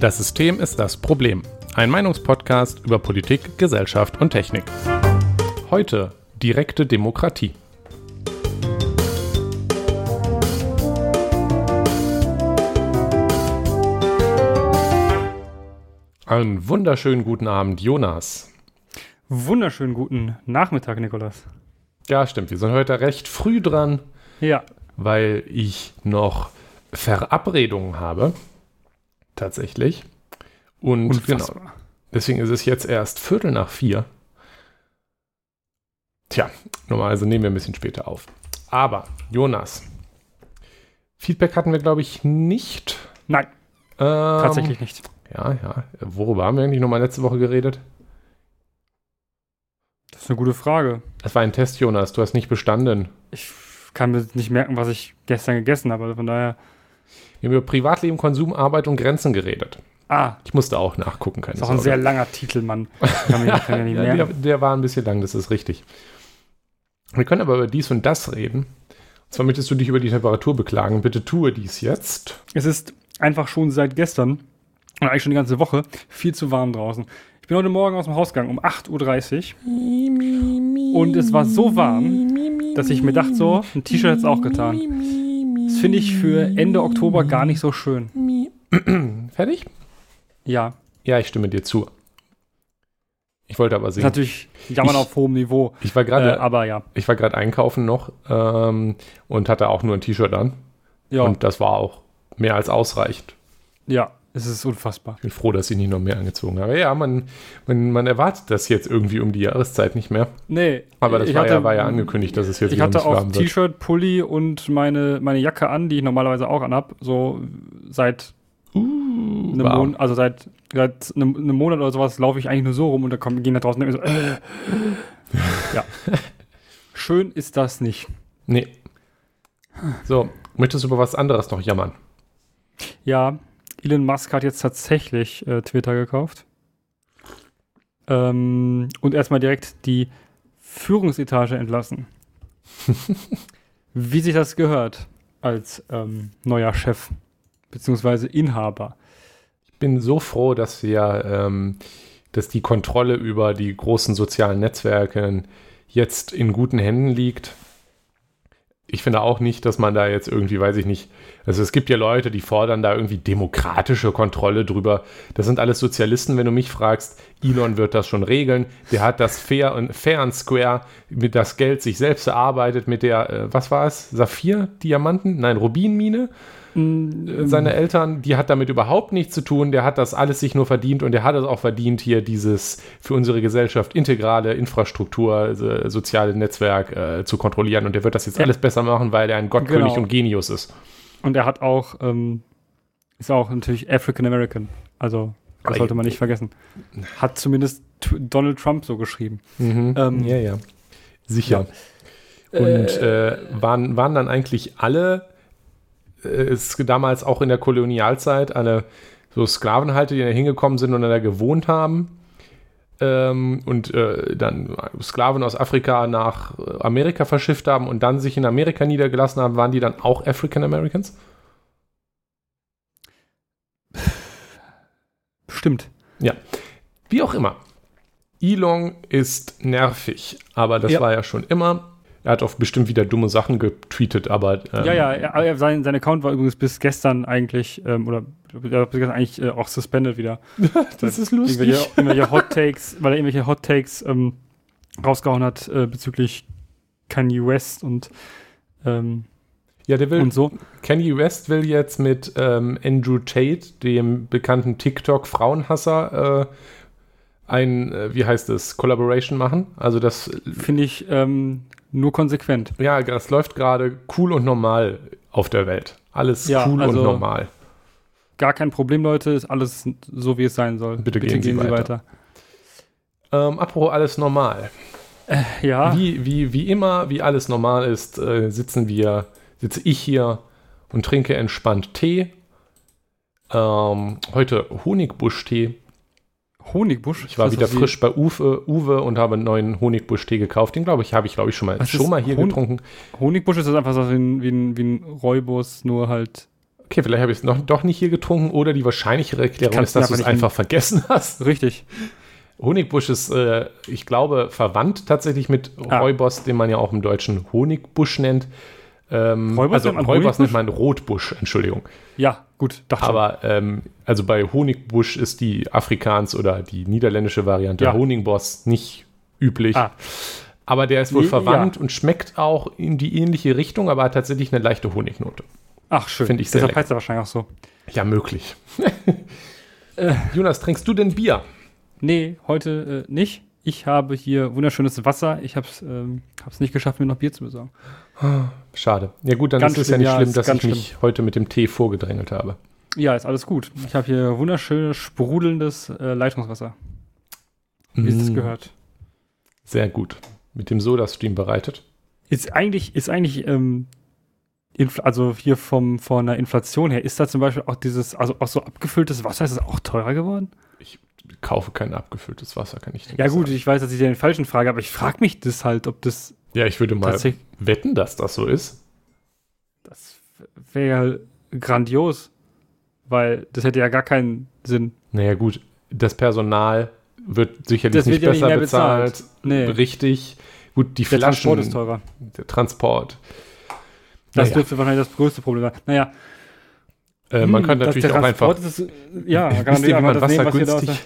Das System ist das Problem. Ein Meinungspodcast über Politik, Gesellschaft und Technik. Heute direkte Demokratie. Einen wunderschönen guten Abend, Jonas. Wunderschönen guten Nachmittag, Nikolas. Ja, stimmt. Wir sind heute recht früh dran, Ja, weil ich noch Verabredungen habe. Tatsächlich. Und genau. unfassbar. Deswegen ist es jetzt erst Viertel nach vier. Tja, normalerweise nehmen wir ein bisschen später auf. Aber, Jonas, Feedback hatten wir, glaube ich, nicht. Nein, Ähm, tatsächlich nicht. Ja, ja. Worüber haben wir eigentlich nochmal letzte Woche geredet? Das ist eine gute Frage. Das war ein Test, Jonas. Du hast nicht bestanden. Ich kann mir nicht merken, was ich gestern gegessen habe. Also von daher. Wir haben über Privatleben, Konsum, Arbeit und Grenzen geredet. Ah, Ich musste auch nachgucken, keine ist auch ein Sorge. sehr langer Titel, Mann. Kann mir kann nicht Ja, der, der war ein bisschen lang, das ist richtig. Wir können aber über dies und das reden. Und zwar möchtest du dich über die Temperatur beklagen. Bitte tue dies jetzt. Es ist einfach schon seit gestern, und eigentlich schon die ganze Woche, viel zu warm draußen. Ich bin heute Morgen aus dem Haus gegangen um 8.30 Uhr und es war so warm, dass ich mir dachte, so, ein T-Shirt hat es auch getan. Das finde ich für Ende Oktober gar nicht so schön. Fertig? Ja, Ja, ich stimme dir zu. Ich wollte aber sehen. natürlich Jammern Ich- auf hohem Niveau. Ich war Äh, gerade aber ja. ich war gerade einkaufen noch ähm, und hatte auch nur ein T-Shirt an. Ja, Und das war auch mehr als ausreichend. ja, es ist unfassbar. Ich bin froh, dass ich nicht noch mehr angezogen habe. Ja, man, man, man erwartet das jetzt irgendwie um die Jahreszeit nicht mehr. Nee, Aber das ich war, ja, hatte- war ja angekündigt, dass es jetzt Ich wieder hatte nicht auch warm wird. T-Shirt, Pulli und meine, meine Jacke an, die ich normalerweise auch anhab. So seit Uh, einem warm. Monat, also seit, seit einem, einem Monat oder sowas laufe ich eigentlich nur so rum und da kommen, gehen da draußen und so, äh. ja. Schön ist das nicht. Nee. So, möchtest du über was anderes noch jammern? Ja, Elon Musk hat jetzt tatsächlich äh, Twitter gekauft. Ähm, und erstmal direkt die Führungsetage entlassen. Wie sich das gehört als ähm, neuer Chef beziehungsweise Inhaber. Ich bin so froh, dass wir, ähm, dass die Kontrolle über die großen sozialen Netzwerke jetzt in guten Händen liegt. Ich finde auch nicht, dass man da jetzt irgendwie, weiß ich nicht, also es gibt ja Leute, die fordern da irgendwie demokratische Kontrolle drüber. Das sind alles Sozialisten, wenn du mich fragst. Elon wird das schon regeln. Der hat das fair und fair and square mit das Geld sich selbst erarbeitet mit der, äh, was war es? Saphir, Diamanten? Nein, Rubinmine seine Eltern, die hat damit überhaupt nichts zu tun, der hat das alles sich nur verdient und der hat es auch verdient, hier dieses für unsere Gesellschaft integrale Infrastruktur, also soziale Netzwerk äh, zu kontrollieren und der wird das jetzt Ja. alles besser machen, weil er ein Gottkönig Genau. und Genius ist. Und er hat auch, ähm, ist auch natürlich African American. Also, das sollte man nicht vergessen. Hat zumindest T Donald Trump so geschrieben. Mhm. Ähm, ja, ja. Sicher. Und äh, waren, waren dann eigentlich alle, äh, es damals auch in der Kolonialzeit, alle so Sklavenhalter, die da hingekommen sind und da gewohnt haben ähm, und äh, dann Sklaven aus Afrika nach äh, Amerika verschifft haben und dann sich in Amerika niedergelassen haben, waren die dann auch African Americans? Stimmt. Wie auch immer. Elon ist nervig, aber das Ja. war ja schon immer. Er hat oft bestimmt wieder dumme Sachen getweetet, aber ähm, Ja, ja, er, er, sein, sein Account war übrigens bis gestern eigentlich, ähm, oder ja, bis gestern eigentlich äh, auch suspended wieder. das ist lustig. Irgendwelche, irgendwelche Hot Takes, weil er irgendwelche Hot Takes ähm, rausgehauen hat äh, bezüglich Kanye West und, ähm, Ja, der will, und so. Kanye West will jetzt mit ähm, Andrew Tate, dem bekannten TikTok-Frauenhasser, äh, ein, äh, wie heißt es, Collaboration machen. Also das, Finde ich ähm, nur konsequent. ja, das läuft gerade cool und normal auf der Welt. Alles Ja, cool also- und normal. Gar kein Problem, Leute, ist alles so, wie es sein soll. Bitte gehen Sie weiter. Ähm, apropos alles normal. Ja, Wie, wie, wie immer, wie alles normal ist, äh, sitzen wir, sitze ich hier und trinke entspannt Tee. Ähm, heute Honigbuschtee. Honigbusch. Ich war das wieder so wie- frisch bei Uwe, Uwe und habe einen neuen Honigbusch-Tee gekauft. Den glaube ich, habe ich glaube ich schon mal, schon mal hier Hon- getrunken. Honigbusch ist das einfach so wie ein, wie ein, wie ein Räubus, nur halt Okay, vielleicht habe ich es noch doch nicht hier getrunken oder die wahrscheinlichere Erklärung ist, dass du es einfach vergessen hast. Richtig. Honigbusch ist, äh, ich glaube, verwandt tatsächlich mit Ah. Rooibos, den man ja auch im Deutschen Honigbusch nennt. Ähm, Rooibos also Honigbusch? nennt man Rotbusch, Entschuldigung. Ja, gut, dachte. Aber ähm, also bei Honigbusch ist die Afrikaans- oder die niederländische Variante Ja. Honigboss nicht üblich. Ah. Aber der ist wohl Nee, verwandt ja. und schmeckt auch in die ähnliche Richtung, aber hat tatsächlich eine leichte Honignote. Ach, schön. Finde ich sehr Deshalb heißt er wahrscheinlich auch so. Ja, möglich. Jonas, trinkst du denn Bier? Nee, heute äh, nicht. Ich habe hier wunderschönes Wasser. Ich habe es ähm, hab's nicht geschafft, mir noch Bier zu besorgen. Schade. Ja gut, dann Ganz ist es ja schlimm, nicht ja, schlimm, dass ich mich heute mit dem Tee vorgedrängelt habe. Ja, ist alles gut. Ich habe hier wunderschönes, sprudelndes äh, Leitungswasser. Wie es das Mm, gehört. Sehr gut. Mit dem Soda-Stream bereitet. Ist eigentlich, ist eigentlich, ähm, also hier vom, von der Inflation her, ist da zum Beispiel auch dieses, also auch so abgefülltes Wasser, ist es auch teurer geworden? Kaufe kein abgefülltes Wasser, kann ich dir Ja nicht gut, sagen. ich weiß, dass ich den falschen frage, aber ich frage mich das halt, ob das Ja, ich würde mal wetten, dass das so ist. das wäre ja grandios, weil das hätte ja gar keinen Sinn. Naja, gut, das Personal wird sicherlich Das nicht wird ja nicht besser bezahlt. bezahlt. Nee. Richtig. Gut, die Der Flaschen. Transport ist teurer. Der Transport. Das Naja, dürfte wahrscheinlich das größte Problem sein. Naja, äh, man hm, kann dass natürlich auch einfach. Ist, ja, man kann natürlich einfach das nehmen, was hier da günstig.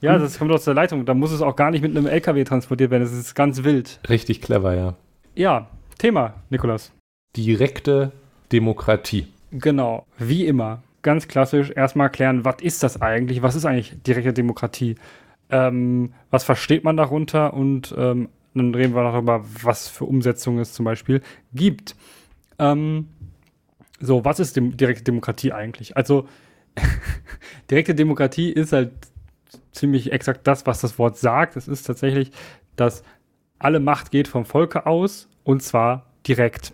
Ja, das kommt aus der Leitung. Da muss es auch gar nicht mit einem LKW transportiert werden. Das ist ganz wild. Richtig clever, ja. Ja, Thema, Nikolas. Direkte Demokratie. Genau, wie immer. Ganz klassisch erstmal klären, was ist das eigentlich? Was ist eigentlich direkte Demokratie? Ähm, was versteht man darunter? Und ähm, dann reden wir darüber, was für Umsetzungen es zum Beispiel gibt. Ähm, so, was ist dem, direkte Demokratie eigentlich? Also, direkte Demokratie ist halt ziemlich exakt das, was das Wort sagt. Es ist tatsächlich, dass alle Macht geht vom Volke aus und zwar direkt.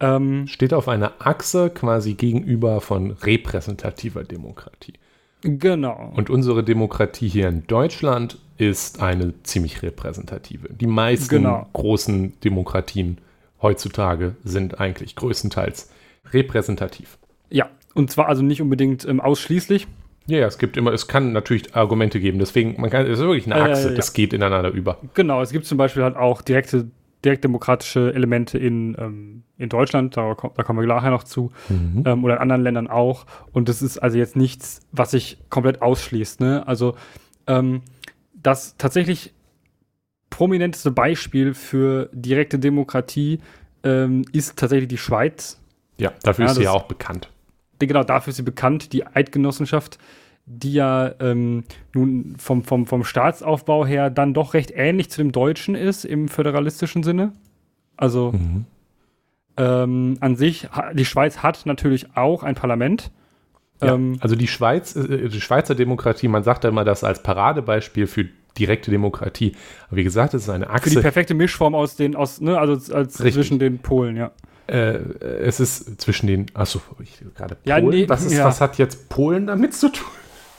Ähm, Steht auf einer Achse quasi gegenüber von repräsentativer Demokratie. genau. Und unsere Demokratie hier in Deutschland ist eine ziemlich repräsentative. Die meisten Genau. großen Demokratien heutzutage sind eigentlich größtenteils repräsentativ. Ja, und zwar also nicht unbedingt ähm, ausschließlich. Ja, ja, es gibt immer, es kann natürlich Argumente geben. Deswegen, man kann, es ist wirklich eine Äh, Achse, ja. das geht ineinander über. Genau, es gibt zum Beispiel halt auch direkte, direktdemokratische Elemente in, ähm, in Deutschland, da, da kommen wir nachher noch zu, ähm, oder in anderen Ländern auch. Und das ist also jetzt nichts, was sich komplett ausschließt. Ne? Also ähm, das tatsächlich prominenteste Beispiel für direkte Demokratie ähm, ist tatsächlich die Schweiz. Ja, dafür Ja, ist sie ja auch bekannt. genau dafür ist sie bekannt, die Eidgenossenschaft, die ja ähm, nun vom, vom, vom Staatsaufbau her dann doch recht ähnlich zu dem Deutschen ist im föderalistischen Sinne. Also Mhm. ähm, an sich, die Schweiz hat natürlich auch ein Parlament. Ja, Ähm, also die Schweiz, äh, die Schweizer Demokratie, man sagt ja immer das als Paradebeispiel für direkte Demokratie. Aber wie gesagt, es ist eine für die Achse. perfekte Mischform aus den, aus, ne, also als Richtig. zwischen den Polen, ja. Äh, es ist zwischen den, achso, ich gerade Ja, Polen. nee, was, ist, ja. was hat jetzt Polen damit zu tun?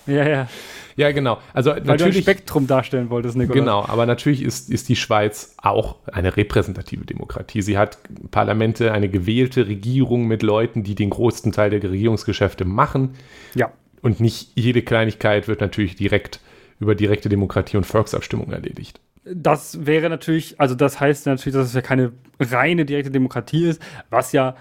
Ja, ja. Ja, genau. Also Weil du ein natürlich, Spektrum darstellen wolltest, Nikolaus. genau, aber natürlich ist, ist die Schweiz auch eine repräsentative Demokratie. Sie hat Parlamente, eine gewählte Regierung mit Leuten, die den größten Teil der Regierungsgeschäfte machen. Ja. Und nicht jede Kleinigkeit wird natürlich direkt über direkte Demokratie und Volksabstimmung erledigt. Das wäre natürlich, also das heißt natürlich, dass es ja keine reine direkte Demokratie ist, was ja,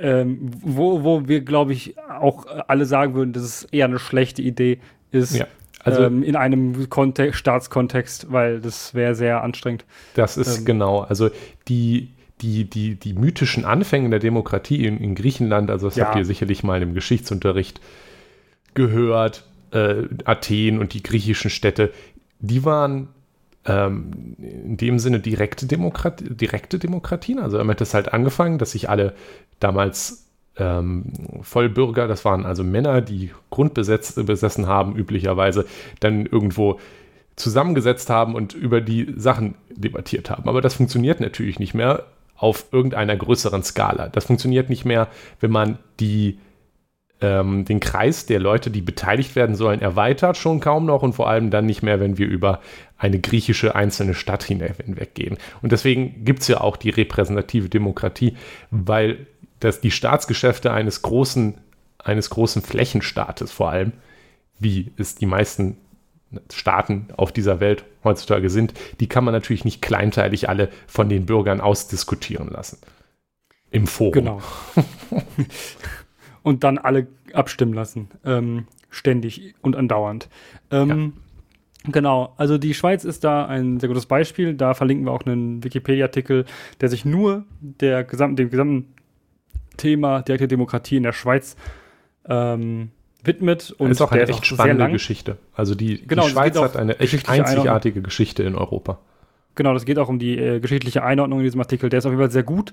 ähm, wo, wo wir, glaube ich, auch alle sagen würden, dass es eher eine schlechte Idee ist, Ja. Also ähm, in einem Kontext, Staatskontext, weil das wäre sehr anstrengend. Das ist Ähm, genau, also die, die, die, die mythischen Anfänge der Demokratie in, in Griechenland, also das Ja. habt ihr sicherlich mal im Geschichtsunterricht gehört, äh, Athen und die griechischen Städte, die waren ähm, in dem Sinne direkte, Demokrat direkte Demokratien. Also damit es halt angefangen, dass sich alle damals ähm, Vollbürger, das waren also Männer, die Grundbesitz besessen haben, üblicherweise, dann irgendwo zusammengesetzt haben und über die Sachen debattiert haben. Aber das funktioniert natürlich nicht mehr auf irgendeiner größeren Skala. Das funktioniert nicht mehr, wenn man die, ähm, den Kreis der Leute, die beteiligt werden sollen, erweitert, schon kaum noch und vor allem dann nicht mehr, wenn wir über eine griechische einzelne Stadt hinweggehen. Und deswegen gibt es ja auch die repräsentative Demokratie, weil dass die Staatsgeschäfte eines großen, eines großen Flächenstaates vor allem, wie es die meisten Staaten auf dieser Welt heutzutage sind, die kann man natürlich nicht kleinteilig alle von den Bürgern ausdiskutieren lassen. Im Forum. Genau. und dann alle abstimmen lassen. Ähm, ständig und andauernd. Ähm, ja. Genau, also die Schweiz ist da ein sehr gutes Beispiel. Da verlinken wir auch einen Wikipedia-Artikel, der sich nur der gesamten, dem gesamten Thema direkte Demokratie in der Schweiz ähm, widmet. Und das ist auch eine echt spannende Geschichte. Also die, genau, die Schweiz hat eine echt einzigartige Geschichte in Europa. Genau, das geht auch um die äh, geschichtliche Einordnung in diesem Artikel. Der ist auf jeden Fall sehr gut.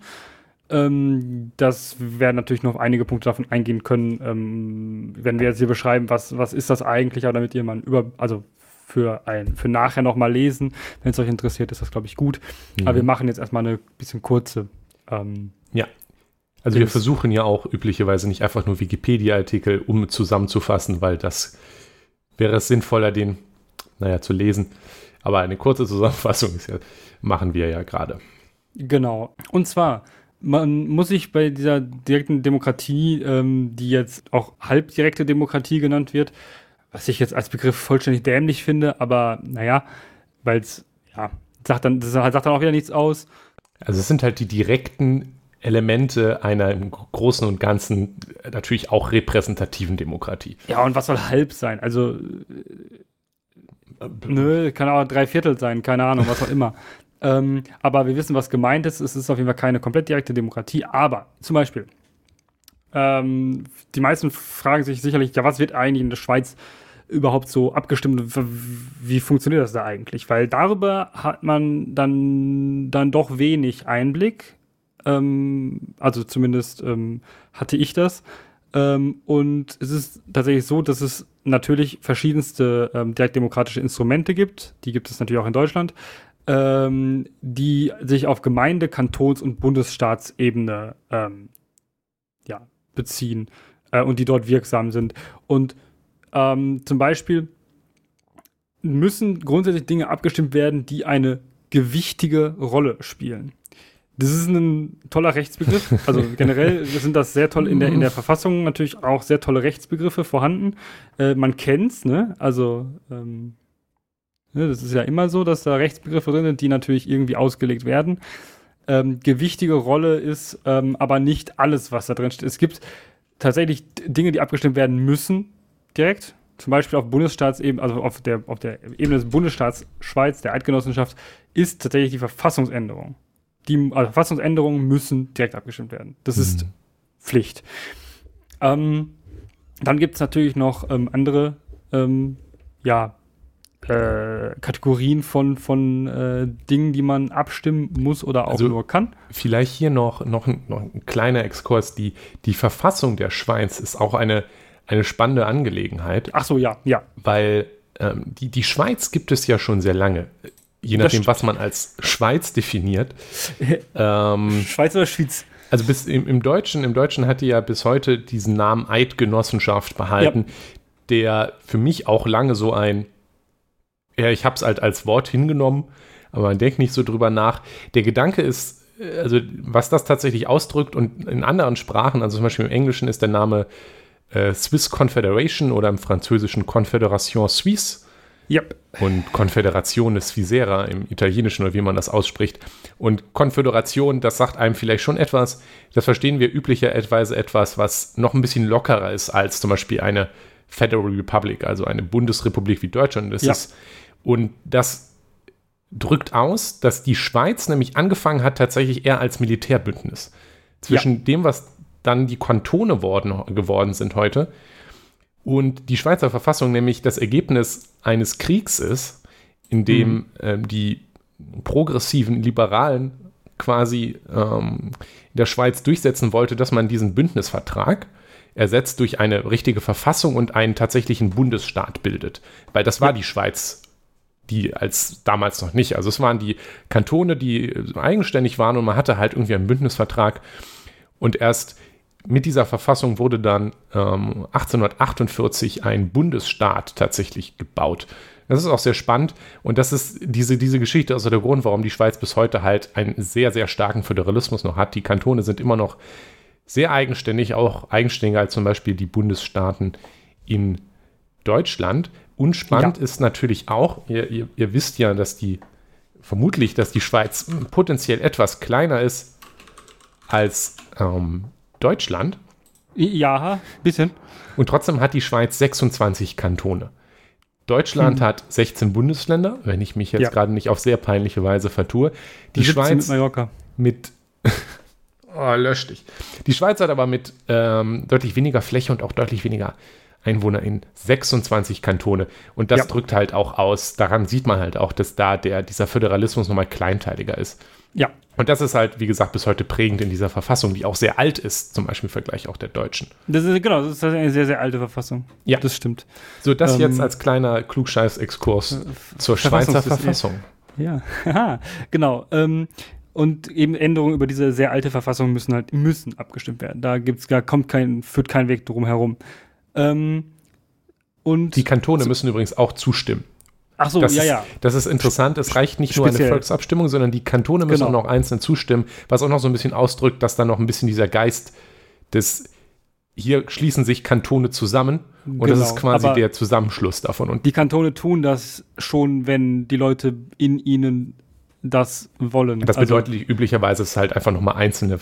Ähm, das werden natürlich noch einige Punkte davon eingehen können, ähm, wenn wir jetzt hier beschreiben, was, was ist das eigentlich, aber damit ihr mal über, also für ein, für nachher nochmal lesen, wenn es euch interessiert, ist das, glaube ich, gut. Mhm. Aber wir machen jetzt erstmal eine bisschen kurze. Ähm, ja. Also wir versuchen ja auch üblicherweise nicht einfach nur Wikipedia-Artikel, um zusammenzufassen, weil das wäre es sinnvoller, den, naja, zu lesen. Aber eine kurze Zusammenfassung ist ja, machen wir ja gerade. Genau. Und zwar man muss sich bei dieser direkten Demokratie, ähm, die jetzt auch halbdirekte Demokratie genannt wird, was ich jetzt als Begriff vollständig dämlich finde, aber naja, weil es, ja, sagt dann, das sagt dann auch wieder nichts aus. Also es sind halt die direkten Elemente einer im Großen und Ganzen natürlich auch repräsentativen Demokratie. Ja, und was soll halb sein? Also, äh, nö, kann auch drei Viertel sein, keine Ahnung, was auch immer. Ähm, aber wir wissen, was gemeint ist. Es ist auf jeden Fall keine komplett direkte Demokratie. Aber zum Beispiel, ähm, die meisten fragen sich sicherlich, ja, was wird eigentlich in der Schweiz überhaupt so abgestimmt? Wie funktioniert das da eigentlich? Weil darüber hat man dann, dann doch wenig Einblick. Ähm, also zumindest ähm, hatte ich das. Ähm, und es ist tatsächlich so, dass es natürlich verschiedenste ähm, direktdemokratische Instrumente gibt. Die gibt es natürlich auch in Deutschland ähm, die sich auf Gemeinde-, Kantons- und Bundesstaatsebene ähm, ja, beziehen äh, und die dort wirksam sind. Und ähm, zum Beispiel müssen grundsätzlich Dinge abgestimmt werden, die eine gewichtige Rolle spielen. Das ist ein toller Rechtsbegriff. Also generell sind das sehr toll in der, in der Verfassung natürlich auch sehr tolle Rechtsbegriffe vorhanden. Äh, man kennt's, ne? Also ähm, das ist ja immer so, dass da Rechtsbegriffe drin sind, die natürlich irgendwie ausgelegt werden. Ähm, gewichtige Rolle ist ähm, aber nicht alles, was da drin steht. Es gibt tatsächlich Dinge, die abgestimmt werden müssen, direkt. Zum Beispiel auf Bundesstaatsebene, also auf der, auf der Ebene des Bundesstaats Schweiz, der Eidgenossenschaft, ist tatsächlich die Verfassungsänderung. Die also Verfassungsänderungen müssen direkt abgestimmt werden. Das mhm. ist Pflicht. Ähm, dann gibt es natürlich noch ähm, andere ähm, ja, äh, Kategorien von, von äh, Dingen, die man abstimmen muss oder auch also nur kann. Vielleicht hier noch, noch, ein, noch ein kleiner Exkurs. Die, die Verfassung der Schweiz ist auch eine, eine spannende Angelegenheit. Ach so, ja, ja. Weil ähm, die, die Schweiz gibt es ja schon sehr lange. Je nachdem, was man als Schweiz definiert. ähm, Schweiz oder Schweiz? Also bis im, im, Deutschen, im Deutschen hat die ja bis heute diesen Namen Eidgenossenschaft behalten, ja. der für mich auch lange so ein ja, ich habe es halt als Wort hingenommen, aber man denkt nicht so drüber nach. Der Gedanke ist, äh, also was das tatsächlich ausdrückt und in anderen Sprachen, also zum Beispiel im Englischen ist der Name äh, Swiss Confederation oder im Französischen Confédération Suisse. Yep. Und Confederation Svisera im Italienischen oder wie man das ausspricht. Und Konföderation, das sagt einem vielleicht schon etwas. Das verstehen wir üblicherweise etwas, was noch ein bisschen lockerer ist als zum Beispiel eine Federal Republic, also eine Bundesrepublik wie Deutschland. Das ja. ist und das drückt aus, dass die Schweiz nämlich angefangen hat, tatsächlich eher als Militärbündnis. Zwischen ja. dem, was dann die Kantone worden, geworden sind heute, und die Schweizer Verfassung nämlich das Ergebnis eines Kriegs ist, in dem mhm. ähm, die progressiven Liberalen quasi ähm, in der Schweiz durchsetzen wollte, dass man diesen Bündnisvertrag ersetzt durch eine richtige Verfassung und einen tatsächlichen Bundesstaat bildet. Weil das war die Schweiz die als damals noch nicht. Also es waren die Kantone, die eigenständig waren und man hatte halt irgendwie einen Bündnisvertrag. Und erst mit dieser Verfassung wurde dann ähm, 1848 ein Bundesstaat tatsächlich gebaut. Das ist auch sehr spannend und das ist diese, diese Geschichte, also der Grund, warum die Schweiz bis heute halt einen sehr, sehr starken Föderalismus noch hat. Die Kantone sind immer noch sehr eigenständig, auch eigenständiger als zum Beispiel die Bundesstaaten in Deutschland. Und spannend ja. ist natürlich auch, ihr, ihr, ihr, wisst ja, dass die, vermutlich, dass die Schweiz potenziell etwas kleiner ist als ähm, Deutschland. Ja, bisschen. Und trotzdem hat die Schweiz 26 Kantone. Deutschland hm. hat 16 Bundesländer, wenn ich mich jetzt ja. gerade nicht auf sehr peinliche Weise vertue. Die Schweiz mit Mallorca. Mit oh, lösch dich. Die Schweiz hat aber mit ähm, deutlich weniger Fläche und auch deutlich weniger Einwohner in 26 Kantone. Und das ja. drückt halt auch aus, daran sieht man halt auch, dass da der, dieser Föderalismus nochmal kleinteiliger ist. Ja. Und das ist halt, wie gesagt, bis heute prägend in dieser Verfassung, die auch sehr alt ist, zum Beispiel im Vergleich auch der deutschen. Das ist, genau, das ist eine sehr, sehr alte Verfassung. Ja. Das stimmt. So, das ähm, jetzt als kleiner Klugscheiß-Exkurs äh, zur Schweizer Verfassung. Ja, genau. Ähm, und eben Änderungen über diese sehr alte Verfassung müssen halt müssen abgestimmt werden. Da gibt's gar kommt kein führt kein Weg drum herum. Ähm, und die Kantone müssen übrigens auch zustimmen. Ach so, das ja, ist, ja. Das ist interessant. Es reicht nicht Speziell. nur eine Volksabstimmung, sondern die Kantone müssen genau. auch noch einzeln zustimmen, was auch noch so ein bisschen ausdrückt, dass da noch ein bisschen dieser Geist des hier schließen sich Kantone zusammen und genau. das ist quasi Aber der Zusammenschluss davon. Und die Kantone tun das schon, wenn die Leute in ihnen das wollen. Das also bedeutet also, üblicherweise ist es halt einfach nochmal einzelne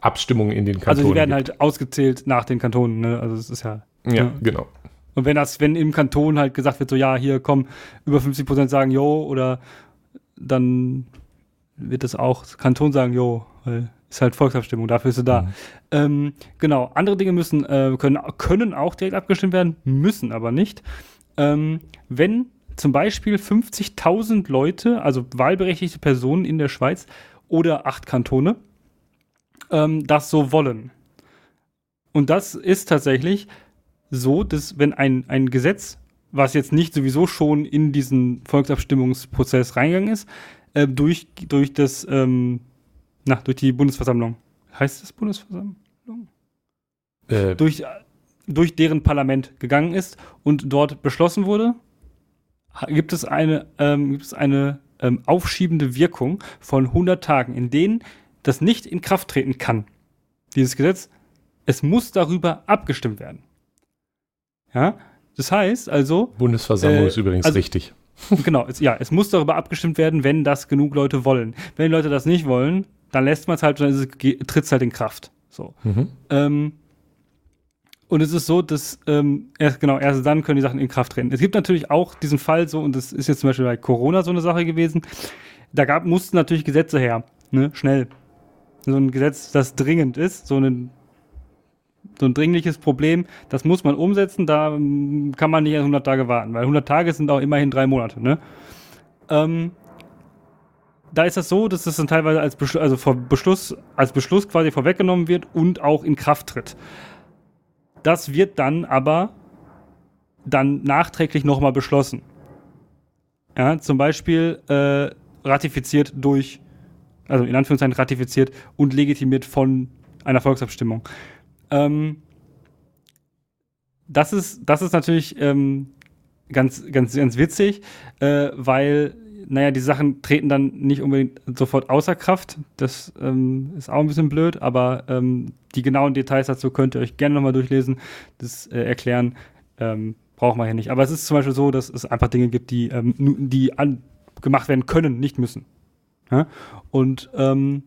Abstimmungen in den Kantonen. Also die werden gibt. halt ausgezählt nach den Kantonen, ne? Also es ist ja. Ja, ne? genau. Und wenn das, wenn im Kanton halt gesagt wird, so ja, hier komm, über 50 Prozent sagen jo, oder dann wird das auch Kanton sagen, jo, weil ist halt Volksabstimmung, dafür ist sie da. Mhm. Ähm, genau, andere Dinge müssen, äh, können, können auch direkt abgestimmt werden, müssen aber nicht. Ähm, wenn zum Beispiel 50.000 Leute, also wahlberechtigte Personen in der Schweiz oder acht Kantone, ähm, das so wollen. Und das ist tatsächlich so, dass wenn ein, ein Gesetz, was jetzt nicht sowieso schon in diesen Volksabstimmungsprozess reingegangen ist, äh, durch, durch das, ähm, na, durch die Bundesversammlung. Heißt das Bundesversammlung? Äh. Durch, durch deren Parlament gegangen ist und dort beschlossen wurde, gibt es eine, ähm, gibt es eine ähm, aufschiebende Wirkung von 100 Tagen, in denen das nicht in Kraft treten kann. Dieses Gesetz, es muss darüber abgestimmt werden. Ja, das heißt also. Bundesversammlung äh, ist übrigens also, richtig. Genau, es, ja, es muss darüber abgestimmt werden, wenn das genug Leute wollen. Wenn die Leute das nicht wollen, dann lässt man es halt, dann tritt es halt in Kraft. So. Mhm. Ähm, und es ist so, dass ähm, erst, genau, erst dann können die Sachen in Kraft treten. Es gibt natürlich auch diesen Fall so, und das ist jetzt zum Beispiel bei Corona so eine Sache gewesen, da gab, mussten natürlich Gesetze her, ne, schnell. So ein Gesetz, das dringend ist, so ein, so ein dringliches Problem, das muss man umsetzen, da ähm, kann man nicht 100 Tage warten, weil 100 Tage sind auch immerhin drei Monate, ne? Ähm, da ist das so, dass das dann teilweise als Beschluss, also Beschluss, als Beschluss quasi vorweggenommen wird und auch in Kraft tritt. Das wird dann aber dann nachträglich nochmal beschlossen. Ja, zum Beispiel äh, ratifiziert durch, also in Anführungszeichen ratifiziert und legitimiert von einer Volksabstimmung. Ähm, das ist, das ist natürlich ähm, ganz, ganz, ganz witzig, äh, weil naja, die Sachen treten dann nicht unbedingt sofort außer Kraft. Das ähm, ist auch ein bisschen blöd, aber ähm, die genauen Details dazu könnt ihr euch gerne nochmal durchlesen, das äh, erklären. Ähm, brauchen wir hier nicht. Aber es ist zum Beispiel so, dass es einfach Dinge gibt, die, ähm, die an, gemacht werden können, nicht müssen. Ja? Und ähm,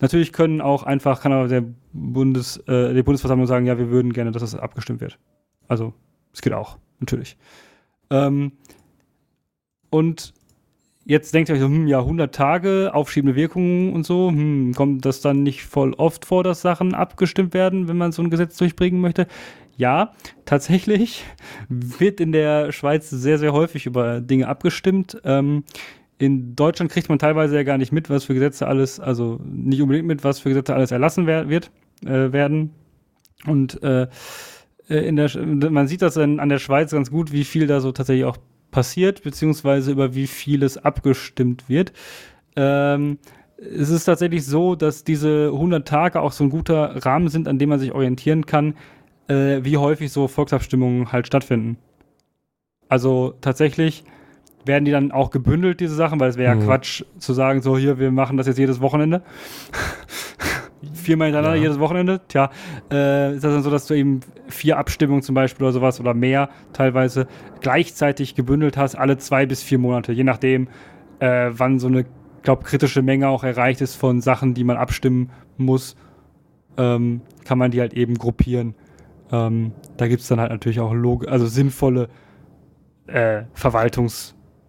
natürlich können auch einfach, kann aber der, Bundes, äh, die Bundesversammlung sagen, ja, wir würden gerne, dass das abgestimmt wird. Also, es geht auch, natürlich. Ähm, und Jetzt denkt ihr euch so, hm, ja, 100 Tage, aufschiebende Wirkungen und so, hm, kommt das dann nicht voll oft vor, dass Sachen abgestimmt werden, wenn man so ein Gesetz durchbringen möchte? Ja, tatsächlich wird in der Schweiz sehr, sehr häufig über Dinge abgestimmt. Ähm, in Deutschland kriegt man teilweise ja gar nicht mit, was für Gesetze alles, also nicht unbedingt mit, was für Gesetze alles erlassen wer wird, äh, werden. Und äh, äh in der, man sieht das an der Schweiz ganz gut, wie viel da so tatsächlich auch passiert, beziehungsweise über wie viel es abgestimmt wird. Ähm, es ist tatsächlich so, dass diese 100 Tage auch so ein guter Rahmen sind, an dem man sich orientieren kann, äh, wie häufig so Volksabstimmungen halt stattfinden. Also tatsächlich werden die dann auch gebündelt, diese Sachen, weil es wäre mhm. ja Quatsch zu sagen, so hier, wir machen das jetzt jedes Wochenende. viermal hintereinander Ja. jedes Wochenende, tja, äh, ist das dann so, dass du eben vier Abstimmungen zum Beispiel oder sowas oder mehr teilweise gleichzeitig gebündelt hast, alle zwei bis vier Monate, je nachdem, äh, wann so eine, glaub, kritische Menge auch erreicht ist von Sachen, die man abstimmen muss, ähm, kann man die halt eben gruppieren. Ähm, da gibt es dann halt natürlich auch log also sinnvolle äh,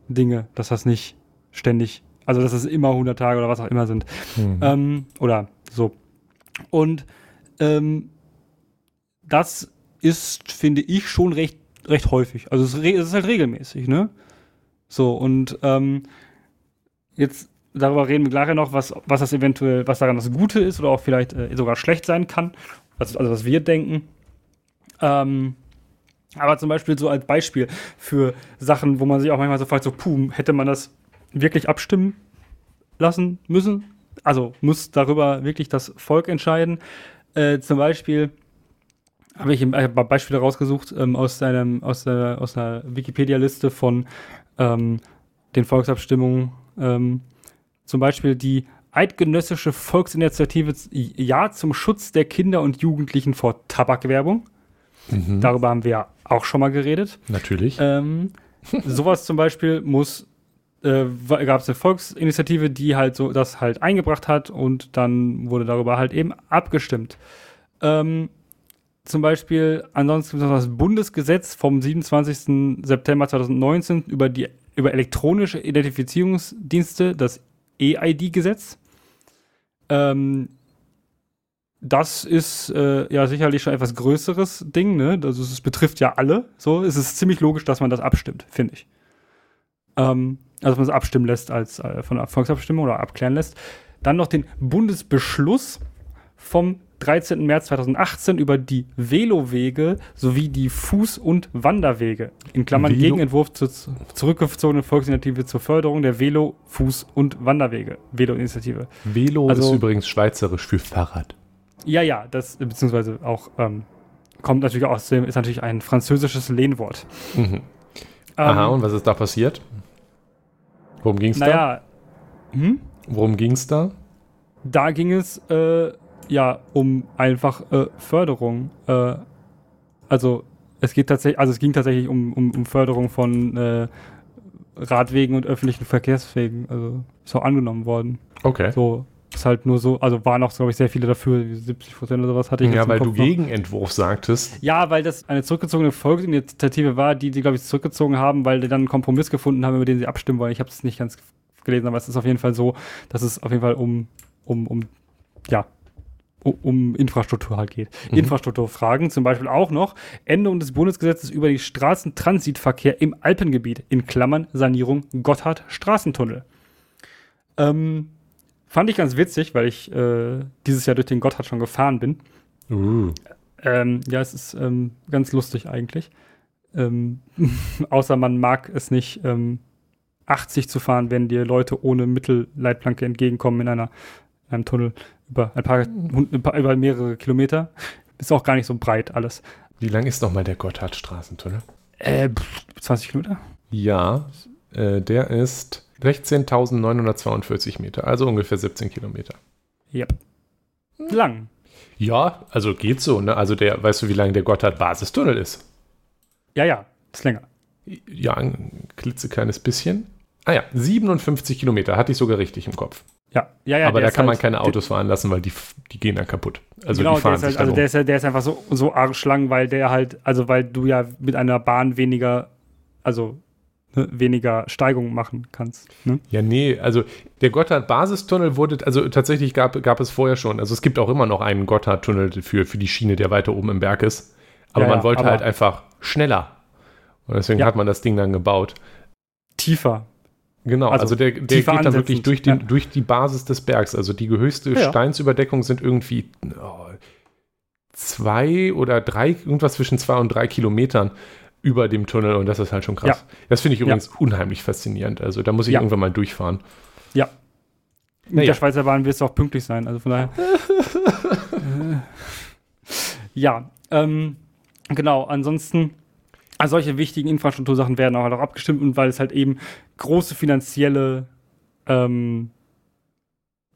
Verwaltungsdinge, dass das nicht ständig, also dass es immer 100 Tage oder was auch immer sind. Hm. Ähm, oder so. Und ähm, das ist, finde ich, schon recht, recht häufig. Also es, es ist halt regelmäßig, ne? So, und ähm, jetzt darüber reden wir gleich noch, was, was das eventuell, was daran das Gute ist oder auch vielleicht äh, sogar schlecht sein kann. Also, also was wir denken. Ähm, aber zum Beispiel so als Beispiel für Sachen, wo man sich auch manchmal so fragt, so, puh, hätte man das wirklich abstimmen lassen müssen? Also muss darüber wirklich das Volk entscheiden? Äh, zum Beispiel habe ich ein paar Beispiele rausgesucht ähm, aus, einem, aus, der, aus einer Wikipedia-Liste von ähm, den Volksabstimmungen. Ähm, zum Beispiel die Eidgenössische Volksinitiative Ja zum Schutz der Kinder und Jugendlichen vor Tabakwerbung. Mhm. Darüber haben wir ja auch schon mal geredet. Natürlich. Ähm, sowas zum Beispiel muss, äh, gab es eine Volksinitiative, die halt so das halt eingebracht hat und dann wurde darüber halt eben abgestimmt. Ähm, zum Beispiel, ansonsten gibt es noch das Bundesgesetz vom 27. September 2019 über die über elektronische Identifizierungsdienste, das EID-Gesetz. Ähm, das ist äh, ja sicherlich schon etwas größeres Ding, ne? Also es betrifft ja alle. So, es ist ziemlich logisch, dass man das abstimmt, finde ich. Ähm, also man es abstimmen lässt als äh, von der Volksabstimmung oder abklären lässt. Dann noch den Bundesbeschluss vom 13. März 2018 über die Velowege sowie die Fuß- und Wanderwege. In Klammern Velo- Gegenentwurf zur zurückgezogenen Volksinitiative zur Förderung der Velo-, Fuß- und Wanderwege. Velo-Initiative. Velo also- ist übrigens schweizerisch für Fahrrad. Ja, ja, das beziehungsweise auch ähm, kommt natürlich aus dem, ist natürlich ein französisches Lehnwort. Mhm. Aha, Ähm, und was ist da passiert? Worum ging es da? naja, hm? Worum ging es da? da ging es äh, ja um einfach äh, Förderung. Äh, also es geht tatsächlich, also es ging tatsächlich um, um, um Förderung von äh, Radwegen und öffentlichen Verkehrswegen. Also ist auch angenommen worden. Okay. So ist halt nur so, also waren auch, glaube ich, sehr viele dafür, 70 Prozent oder sowas hatte ich. ja, weil du Kopf noch. Gegenentwurf sagtest. Ja, weil das eine zurückgezogene Volksinitiative war, die die, glaube ich, zurückgezogen haben, weil die dann einen Kompromiss gefunden haben, über den sie abstimmen wollen. Ich habe es nicht ganz gelesen, aber es ist auf jeden Fall so, dass es auf jeden Fall um, um, um ja, um Infrastruktur halt geht. Mhm. Infrastrukturfragen zum Beispiel auch noch Änderung des Bundesgesetzes über die Straßentransitverkehr im Alpengebiet, in Klammern Sanierung Gotthard Straßentunnel. Ähm, fand ich ganz witzig, weil ich äh, dieses Jahr durch den Gotthard schon gefahren bin. Uh. Ähm, ja, es ist ähm, ganz lustig eigentlich. Ähm, außer man mag es nicht, ähm, 80 zu fahren, wenn dir Leute ohne Mittelleitplanke entgegenkommen in einer in einem Tunnel über ein paar, über mehrere Kilometer. Ist auch gar nicht so breit alles. Wie lang ist nochmal der Gotthardstraßentunnel? Äh, pff, 20 Kilometer? Ja, äh, der ist 16.942 Meter, also ungefähr 17 Kilometer. Yep. Lang. Ja, also geht so, ne? Also der, weißt du, wie lang der Gotthard-Basistunnel ist? Ja, ja, ist länger. Ja, ein klitzekleines bisschen. Ah ja, 57 Kilometer, hatte ich sogar richtig im Kopf. Ja, ja, ja. Aber da kann man halt- keine Autos fahren lassen, weil die, die gehen dann kaputt. Also genau, die fahren der ist halt, sich also der ist, der ist einfach so, so arschlang, weil der halt, also weil du ja mit einer Bahn weniger, also ne, weniger Steigung machen kannst. Ne? Ja, nee, also der Gotthard-Basistunnel wurde, also tatsächlich gab, gab es vorher schon, also es gibt auch immer noch einen Gotthard-Tunnel für, für die Schiene, der weiter oben im Berg ist. Aber Ja, man wollte aber- halt einfach schneller. Und deswegen Ja. hat man das Ding dann gebaut. Tiefer. Genau, also, Also der, der geht dann wirklich durch, den, ja. durch die Basis des Bergs. Also die höchste. Steinsüberdeckung sind irgendwie oh, zwei oder drei, irgendwas zwischen zwei und drei Kilometern über dem Tunnel und das ist halt schon krass. Das finde ich Ja. übrigens unheimlich faszinierend. Also da muss ich Ja. irgendwann mal durchfahren. Ja. Mit Naja. der Schweizer Bahn wirst du auch pünktlich sein. Also von daher. Ja, ähm, genau. Ansonsten, also solche wichtigen Infrastruktursachen werden auch halt auch abgestimmt und weil es halt eben große finanzielle ähm,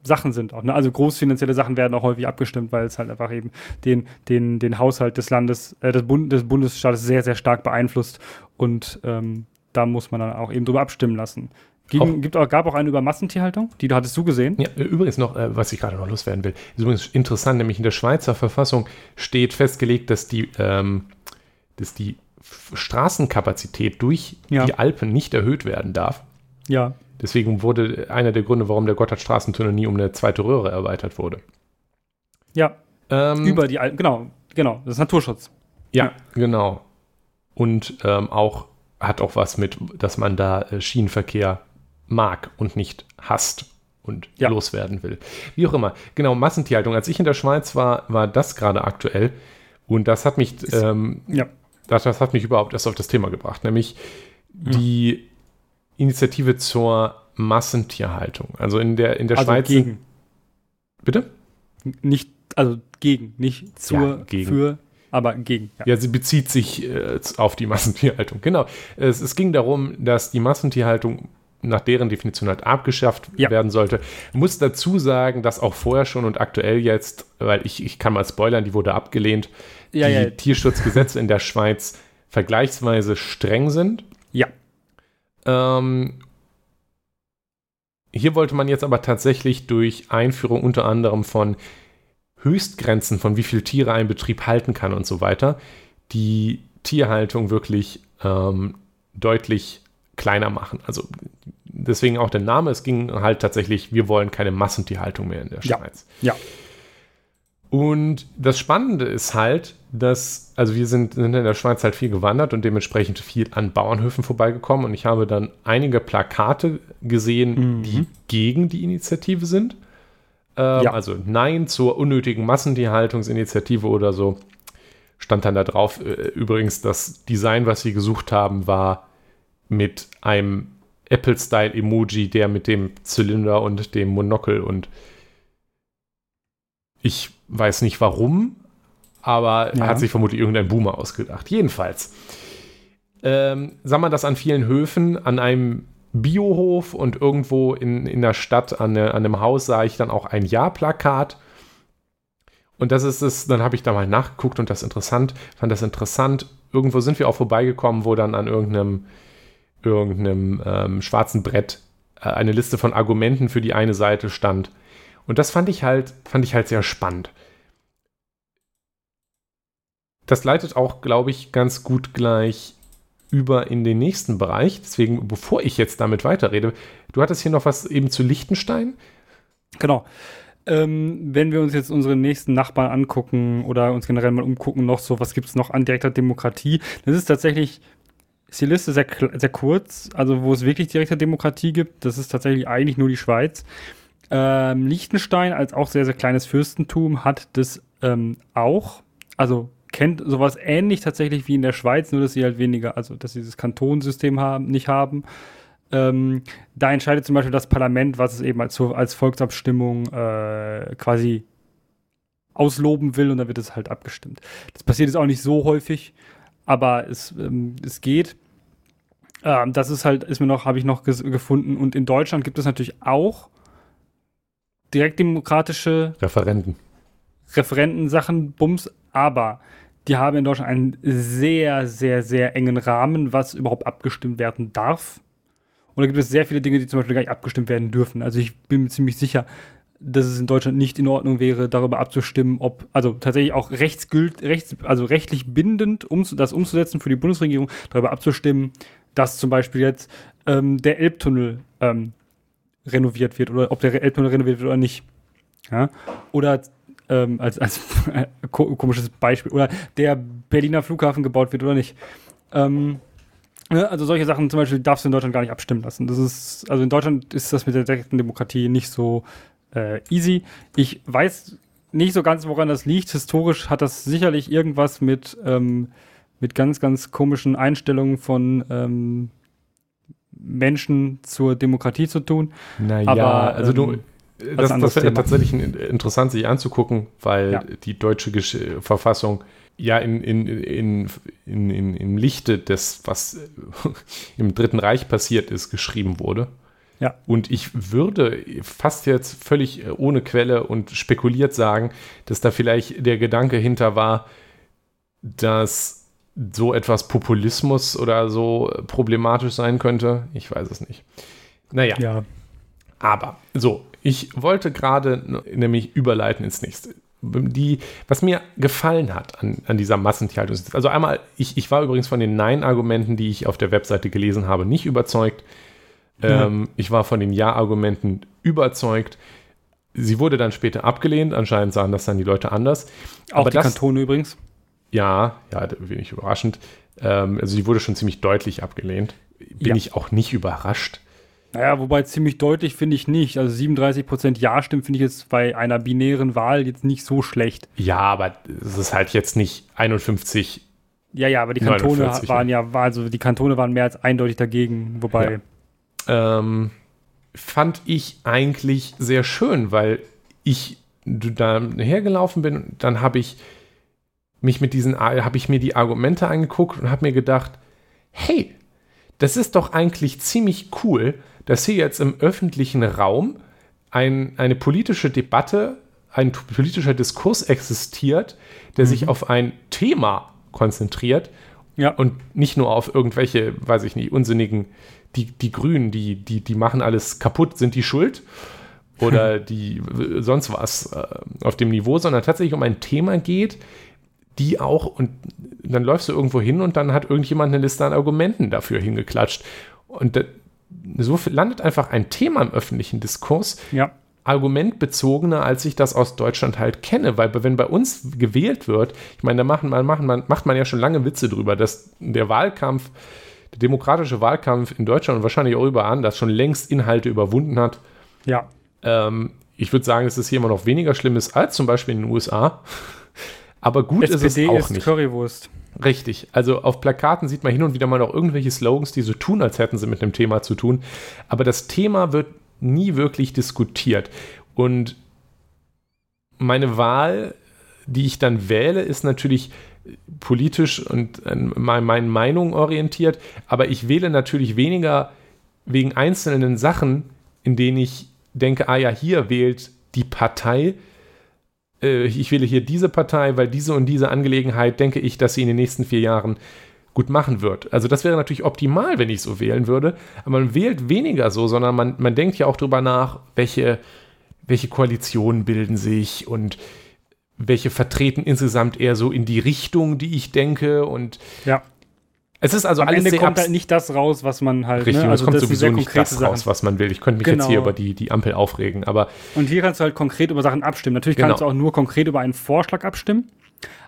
Sachen sind auch. Ne? Also großfinanzielle Sachen werden auch häufig abgestimmt, weil es halt einfach eben den, den, den Haushalt des Landes, äh, des, Bund, des Bundesstaates sehr, sehr stark beeinflusst. Und ähm, da muss man dann auch eben drüber abstimmen lassen. Gegen, gibt auch, gab auch eine über Massentierhaltung, die hattest du gesehen. Ja, übrigens noch, äh, was ich gerade noch loswerden will, ist übrigens interessant, nämlich in der Schweizer Verfassung steht festgelegt, dass die, ähm, dass die Straßenkapazität durch ja. die Alpen nicht erhöht werden darf. Ja. Deswegen wurde einer der Gründe, warum der Gotthardstraßentunnel nie um eine zweite Röhre erweitert wurde. Ja. Ähm, Über die Alpen, genau, genau, das ist Naturschutz. Ja, ja. genau. Und ähm, auch hat auch was mit, dass man da äh, Schienenverkehr mag und nicht hasst und ja. loswerden will. Wie auch immer. Genau, Massentierhaltung. Als ich in der Schweiz war, war das gerade aktuell. Und das hat mich, ist, ähm, ja. das, das, hat mich überhaupt erst auf das Thema gebracht, nämlich ja. die Initiative zur Massentierhaltung. Also in der, in der also Schweiz. Gegen. Bitte? Nicht, also gegen, nicht zur, gegen. für, aber gegen. Ja, ja sie bezieht sich äh, auf die Massentierhaltung. Genau. Es, es ging darum, dass die Massentierhaltung nach deren Definition halt abgeschafft ja. werden sollte. Muss dazu sagen, dass auch vorher schon und aktuell jetzt, weil ich, ich kann mal spoilern, die wurde abgelehnt, ja, die ja. Tierschutzgesetze in der Schweiz vergleichsweise streng sind. Ja. Ähm, hier wollte man jetzt aber tatsächlich durch Einführung unter anderem von Höchstgrenzen, von wie viele Tiere ein Betrieb halten kann und so weiter, die Tierhaltung wirklich ähm, deutlich kleiner machen. Also deswegen auch der Name. Es ging halt tatsächlich, wir wollen keine Massentierhaltung mehr in der Schweiz. Ja. ja. Und das Spannende ist halt, dass, also wir sind, sind in der Schweiz halt viel gewandert und dementsprechend viel an Bauernhöfen vorbeigekommen und ich habe dann einige Plakate gesehen, mhm. die gegen die Initiative sind. Ähm, ja. Also Nein zur unnötigen Massentierhaltungsinitiative oder so. Stand dann da drauf. Äh, übrigens, das Design, was sie gesucht haben, war mit einem Apple-Style-Emoji, der mit dem Zylinder und dem Monokel und ich weiß nicht warum, aber ja. hat sich vermutlich irgendein Boomer ausgedacht. Jedenfalls ähm, sah man das an vielen Höfen, an einem Biohof und irgendwo in, in der Stadt an, an einem Haus sah ich dann auch ein Ja-Plakat. Und das ist es, dann habe ich da mal nachgeguckt und das interessant, fand das interessant. Irgendwo sind wir auch vorbeigekommen, wo dann an irgendeinem irgendeinem ähm, schwarzen Brett äh, eine Liste von Argumenten für die eine Seite stand. Und das fand ich halt, fand ich halt sehr spannend. Das leitet auch, glaube ich, ganz gut gleich über in den nächsten Bereich. Deswegen, bevor ich jetzt damit weiterrede, du hattest hier noch was eben zu Liechtenstein. Genau. Ähm, wenn wir uns jetzt unsere nächsten Nachbarn angucken oder uns generell mal umgucken, noch so, was gibt es noch an direkter Demokratie? Das ist tatsächlich ist die Liste sehr, sehr kurz, also wo es wirklich direkte Demokratie gibt. Das ist tatsächlich eigentlich nur die Schweiz. Ähm, Liechtenstein als auch sehr, sehr kleines Fürstentum hat das ähm, auch. Also kennt sowas ähnlich tatsächlich wie in der Schweiz, nur dass sie halt weniger, also dass sie dieses Kantonsystem haben, nicht haben. Ähm, da entscheidet zum Beispiel das Parlament, was es eben als, als Volksabstimmung äh, quasi ausloben will und dann wird es halt abgestimmt. Das passiert jetzt auch nicht so häufig, aber es, ähm, es geht. Ähm, das ist halt, ist mir noch, habe ich noch gefunden. Und in Deutschland gibt es natürlich auch direktdemokratische Referenten. Referentensachen, Bums, aber die haben in Deutschland einen sehr, sehr, sehr engen Rahmen, was überhaupt abgestimmt werden darf. Und da gibt es sehr viele Dinge, die zum Beispiel gar nicht abgestimmt werden dürfen. Also ich bin mir ziemlich sicher, dass es in Deutschland nicht in Ordnung wäre, darüber abzustimmen, ob, also tatsächlich auch rechtsgült, rechts, also rechtlich bindend, um das umzusetzen für die Bundesregierung, darüber abzustimmen, dass zum Beispiel jetzt ähm, der Elbtunnel ähm, renoviert wird oder ob der Elbtunnel renoviert wird oder nicht. Ja? Oder ähm, als, als komisches Beispiel, oder der Berliner Flughafen gebaut wird oder nicht. Ähm, ne, also solche Sachen zum Beispiel darfst du in Deutschland gar nicht abstimmen lassen. Das ist, also in Deutschland ist das mit der direkten Demokratie nicht so äh, easy. Ich weiß nicht so ganz, woran das liegt. Historisch hat das sicherlich irgendwas mit, ähm, mit ganz, ganz komischen Einstellungen von ähm, Menschen zur Demokratie zu tun. Naja, also du, ähm, das, das wäre tatsächlich interessant, sich anzugucken, weil ja. die deutsche Gesch Verfassung ja in, in, in, in, in, im Lichte des, was im Dritten Reich passiert ist, geschrieben wurde. Ja. Und ich würde fast jetzt völlig äh, ohne Quelle und spekuliert sagen, dass da vielleicht der Gedanke hinter war, dass so etwas Populismus oder so problematisch sein könnte. Ich weiß es nicht. Naja. Ja. Aber so, ich wollte gerade nämlich überleiten ins nächste. Die, was mir gefallen hat an, an dieser Massentierhaltung, also einmal, ich, ich war übrigens von den Nein-Argumenten, die ich auf der Webseite gelesen habe, nicht überzeugt. Ja. Ähm, ich war von den Ja-Argumenten überzeugt. Sie wurde dann später abgelehnt, anscheinend sahen das dann die Leute anders. Auch Aber die das- Kantone übrigens. Ja, ja, wenig überraschend. Ähm, also sie wurde schon ziemlich deutlich abgelehnt. Bin Ja. ich auch nicht überrascht. Naja, wobei ziemlich deutlich finde ich nicht. Also 37% Ja-Stimmen finde ich jetzt bei einer binären Wahl jetzt nicht so schlecht. Ja, aber es ist halt jetzt nicht 51. Ja, ja, aber die Kantone 49, waren ja, also die Kantone waren mehr als eindeutig dagegen, wobei. Ähm, fand ich eigentlich sehr schön, weil ich da hergelaufen bin, dann habe ich mich mit diesen, habe ich mir die Argumente angeguckt und habe mir gedacht, hey, das ist doch eigentlich ziemlich cool, dass hier jetzt im öffentlichen Raum ein, eine politische Debatte, ein politischer Diskurs existiert, der sich auf ein Thema konzentriert Ja, und nicht nur auf irgendwelche, weiß ich nicht, unsinnigen, die, die Grünen, die, die, die machen alles kaputt, sind die schuld? Oder die äh, sonst was äh, auf dem Niveau, sondern tatsächlich um ein Thema geht, die auch, und dann läufst du irgendwo hin und dann hat irgendjemand eine Liste an Argumenten dafür hingeklatscht. Und so landet einfach ein Thema im öffentlichen Diskurs, ja. argumentbezogener, als ich das aus Deutschland halt kenne. Weil wenn bei uns gewählt wird, ich meine, da machen, man, machen, man, macht man ja schon lange Witze drüber, dass der Wahlkampf, der demokratische Wahlkampf in Deutschland und wahrscheinlich auch überall anders schon längst Inhalte überwunden hat. Ja, Ähm, ich würde sagen, dass es hier immer noch weniger schlimm ist als zum Beispiel in den USA. Aber gut ist es SPD auch ist nicht. Currywurst. Richtig. Also auf Plakaten sieht man hin und wieder mal noch irgendwelche Slogans, die so tun, als hätten sie mit dem Thema zu tun. Aber das Thema wird nie wirklich diskutiert. Und meine Wahl, die ich dann wähle, ist natürlich politisch und an me- meinen Meinungen orientiert. Aber ich wähle natürlich weniger wegen einzelnen Sachen, in denen ich denke, ah ja, hier wählt die Partei, äh, ich wähle hier diese Partei, weil diese und diese Angelegenheit denke ich, dass sie in den nächsten vier Jahren gut machen wird. Also das wäre natürlich optimal, wenn ich so wählen würde. Aber man wählt weniger so, sondern man, man denkt ja auch drüber nach, welche, welche Koalitionen bilden sich und welche vertreten insgesamt eher so in die Richtung, die ich denke. Und Ja. Es ist also Am alles Ende sehr kommt halt nicht das raus, was man halt. Richtig, ne? Also es kommt sowieso sehr nicht das raus, Sachen. was man will. Ich könnte mich jetzt Genau. hier über die, die Ampel aufregen, aber Und hier kannst du halt konkret über Sachen abstimmen. Natürlich Genau. kannst du auch nur konkret über einen Vorschlag abstimmen.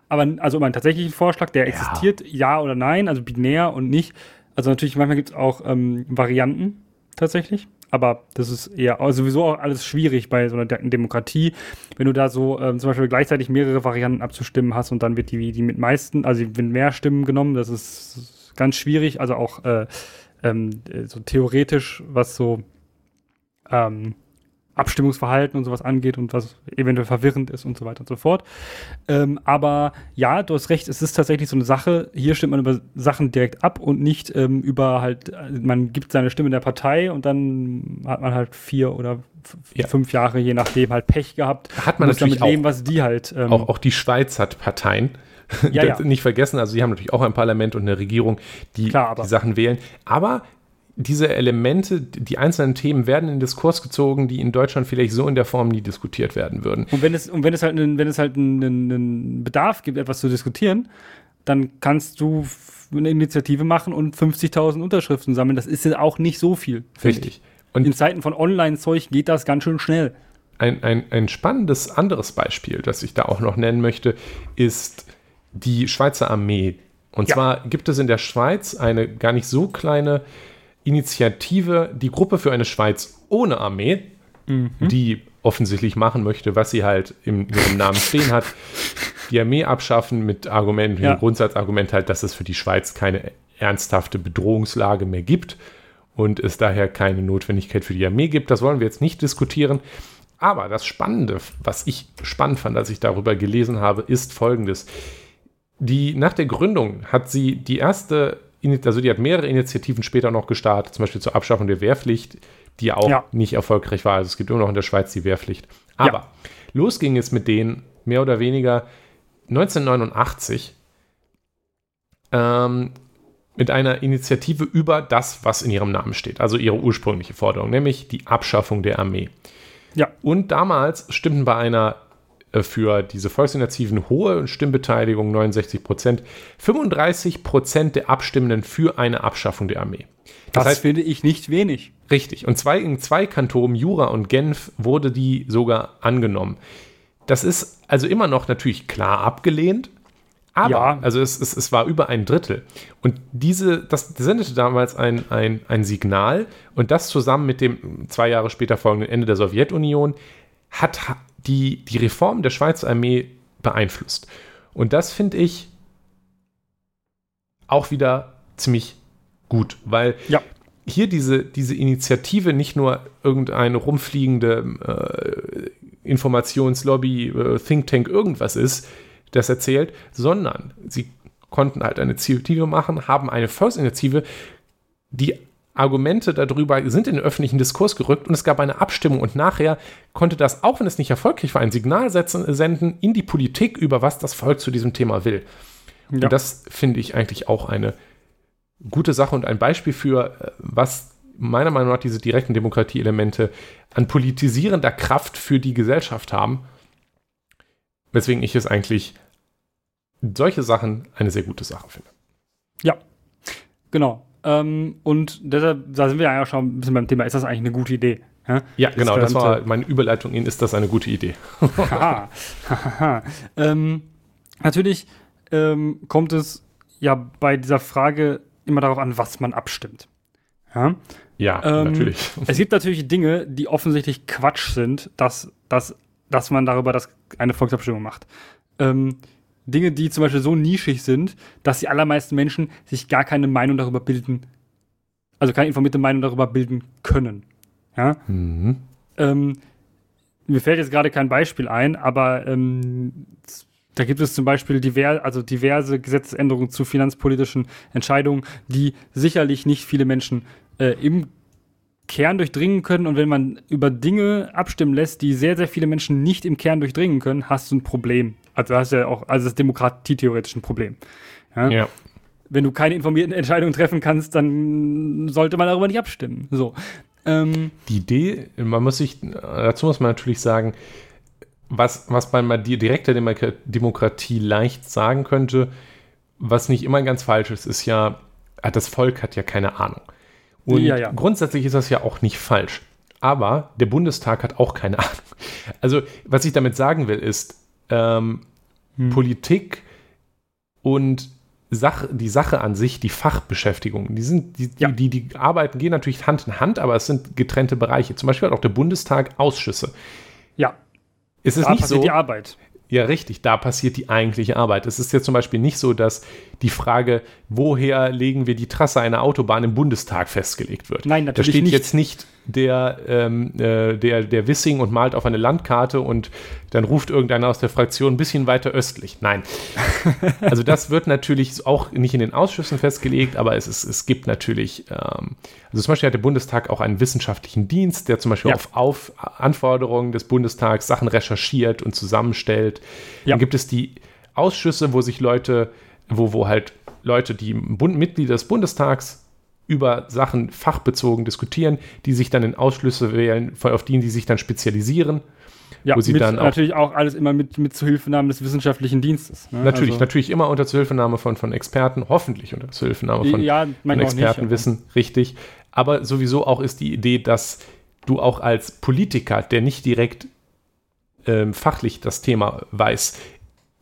Aber also über einen tatsächlichen Vorschlag, der existiert, ja oder nein, also binär und nicht. Also natürlich, manchmal gibt es auch ähm, Varianten tatsächlich. Aber das ist eher also sowieso auch alles schwierig bei so einer De Demokratie, wenn du da so ähm, zum Beispiel gleichzeitig mehrere Varianten abzustimmen hast und dann wird die, die mit meisten, also die mit mehr Stimmen genommen, das ist ganz schwierig. Also auch äh, ähm, äh, so theoretisch, was so ähm, Abstimmungsverhalten und sowas angeht und was eventuell verwirrend ist und so weiter und so fort. Ähm, aber ja, du hast recht, es ist tatsächlich so eine Sache, hier stimmt man über Sachen direkt ab und nicht ähm, über halt, äh, man gibt seine Stimme der Partei und dann hat man halt vier oder Ja. fünf Jahre, je nachdem, halt Pech gehabt. Hat man natürlich damit leben, auch. was die halt. Ähm, auch, auch die Schweiz hat Parteien. Ja, ja. Nicht vergessen, also sie haben natürlich auch ein Parlament und eine Regierung, die Klar, die Sachen wählen. Aber diese Elemente, die einzelnen Themen werden in den Diskurs gezogen, die in Deutschland vielleicht so in der Form nie diskutiert werden würden. Und wenn es, und wenn es halt, einen, wenn es halt einen, einen Bedarf gibt, etwas zu diskutieren, dann kannst du eine Initiative machen und 50.000 Unterschriften sammeln. Das ist ja auch nicht so viel. Richtig. Ich. Und In Zeiten von Online-Zeug geht das ganz schön schnell. ein, ein, ein spannendes anderes Beispiel, das ich da auch noch nennen möchte, ist die Schweizer Armee. Und Ja. zwar gibt es in der Schweiz eine gar nicht so kleine Initiative, die Gruppe für eine Schweiz ohne Armee, die offensichtlich machen möchte, was sie halt im, ihrem Namen stehen hat, die Armee abschaffen mit Argument, mit Ja. dem Grundsatzargument halt, dass es für die Schweiz keine ernsthafte Bedrohungslage mehr gibt und es daher keine Notwendigkeit für die Armee gibt. Das wollen wir jetzt nicht diskutieren. Aber das Spannende, was ich spannend fand, als ich darüber gelesen habe, ist folgendes. Die, nach der Gründung hat sie die erste also die hat mehrere Initiativen später noch gestartet, zum Beispiel zur Abschaffung der Wehrpflicht, die auch ja. nicht erfolgreich war. Also es gibt immer noch in der Schweiz die Wehrpflicht. Aber ja. los ging es mit denen mehr oder weniger 1989 ähm, mit einer Initiative über das, was in ihrem Namen steht, also ihre ursprüngliche Forderung, nämlich die Abschaffung der Armee. Ja. Und damals stimmten bei einer für diese Volksinitiativen hohe Stimmbeteiligung, 69 Prozent, 35 Prozent der Abstimmenden für eine Abschaffung der Armee. Das, das heißt, finde ich nicht wenig. Richtig. Und zwei, in zwei Kantonen, Jura und Genf, wurde die sogar angenommen. Das ist also immer noch natürlich klar abgelehnt, aber, ja. also es, es, es war über ein Drittel. Und diese, das sendete damals ein, ein, ein Signal und das zusammen mit dem zwei Jahre später folgenden Ende der Sowjetunion hat die, die Reform der Schweizer Armee beeinflusst. Und das finde ich auch wieder ziemlich gut, weil ja. hier diese, diese Initiative nicht nur irgendeine rumfliegende äh, Informationslobby, äh, Think Tank, irgendwas ist, das erzählt, sondern sie konnten halt eine Initiative machen, haben eine Volksinitiative, die Argumente darüber sind in den öffentlichen Diskurs gerückt und es gab eine Abstimmung und nachher konnte das, auch wenn es nicht erfolgreich war, ein Signal setzen, senden in die Politik über was das Volk zu diesem Thema will. Ja. Und das finde ich eigentlich auch eine gute Sache und ein Beispiel für, äh, was meiner Meinung nach diese direkten Demokratieelemente an politisierender Kraft für die Gesellschaft haben. Weswegen ich es eigentlich solche Sachen eine sehr gute Sache finde. Ja, genau. Ähm, und deshalb, da sind wir ja schon ein bisschen beim Thema, ist das eigentlich eine gute Idee? Ja, ja genau, das war meine Überleitung in, ist das eine gute Idee? ähm, natürlich ähm, kommt es ja bei dieser Frage immer darauf an, was man abstimmt. Ja, ja ähm, natürlich. Es gibt natürlich Dinge, die offensichtlich Quatsch sind, dass, dass, dass man darüber das, eine Volksabstimmung macht. Ähm, Dinge, die zum Beispiel so nischig sind, dass die allermeisten Menschen sich gar keine Meinung darüber bilden, also keine informierte Meinung darüber bilden können. Ja? Mhm. Ähm, mir fällt jetzt gerade kein Beispiel ein, aber ähm, da gibt es zum Beispiel diver also diverse Gesetzesänderungen zu finanzpolitischen Entscheidungen, die sicherlich nicht viele Menschen äh, im Kern durchdringen können. Und wenn man über Dinge abstimmen lässt, die sehr, sehr viele Menschen nicht im Kern durchdringen können, hast du ein Problem. Also hast du ja auch, also das demokratietheoretisch ein Problem. Ja? ja. Wenn du keine informierten Entscheidungen treffen kannst, dann sollte man darüber nicht abstimmen. So. Ähm, die Idee, man muss sich, dazu muss man natürlich sagen, was, was man bei direkter Demokratie leicht sagen könnte, was nicht immer ganz falsch ist, ist ja, das Volk hat ja keine Ahnung. Und ja, ja. grundsätzlich ist das ja auch nicht falsch. Aber der Bundestag hat auch keine Ahnung. Also, was ich damit sagen will, ist, ähm, hm. Politik und Sache, die Sache an sich, die Fachbeschäftigung, die sind, die, ja. die, die, die arbeiten, gehen natürlich Hand in Hand, aber es sind getrennte Bereiche. Zum Beispiel hat auch der Bundestag Ausschüsse. Ja. Es ist da nicht so. die Arbeit. Ja, richtig, da passiert die eigentliche Arbeit. Es ist ja zum Beispiel nicht so, dass die Frage, woher legen wir die Trasse einer Autobahn im Bundestag festgelegt wird. Nein, natürlich. Da steht nicht. jetzt nicht der, ähm, äh, der, der Wissing und malt auf eine Landkarte und dann ruft irgendeiner aus der Fraktion ein bisschen weiter östlich. Nein. also das wird natürlich auch nicht in den Ausschüssen festgelegt, aber es, ist, es gibt natürlich, ähm, also zum Beispiel hat der Bundestag auch einen wissenschaftlichen Dienst, der zum Beispiel ja. auf, auf Anforderungen des Bundestags Sachen recherchiert und zusammenstellt. Ja. Dann gibt es die Ausschüsse, wo sich Leute, wo, wo halt Leute, die Bund Mitglieder des Bundestags über Sachen fachbezogen diskutieren, die sich dann in Ausschlüsse wählen, auf die, die sich dann spezialisieren. Ja, wo sie mit, dann auch, natürlich auch alles immer mit, mit Zuhilfenahme des wissenschaftlichen Dienstes. Ne? Natürlich, also, natürlich immer unter Zuhilfenahme von, von Experten, hoffentlich unter Zuhilfenahme von, ja, von Expertenwissen, nicht, richtig. Aber sowieso auch ist die Idee, dass du auch als Politiker, der nicht direkt ähm, fachlich das Thema weiß,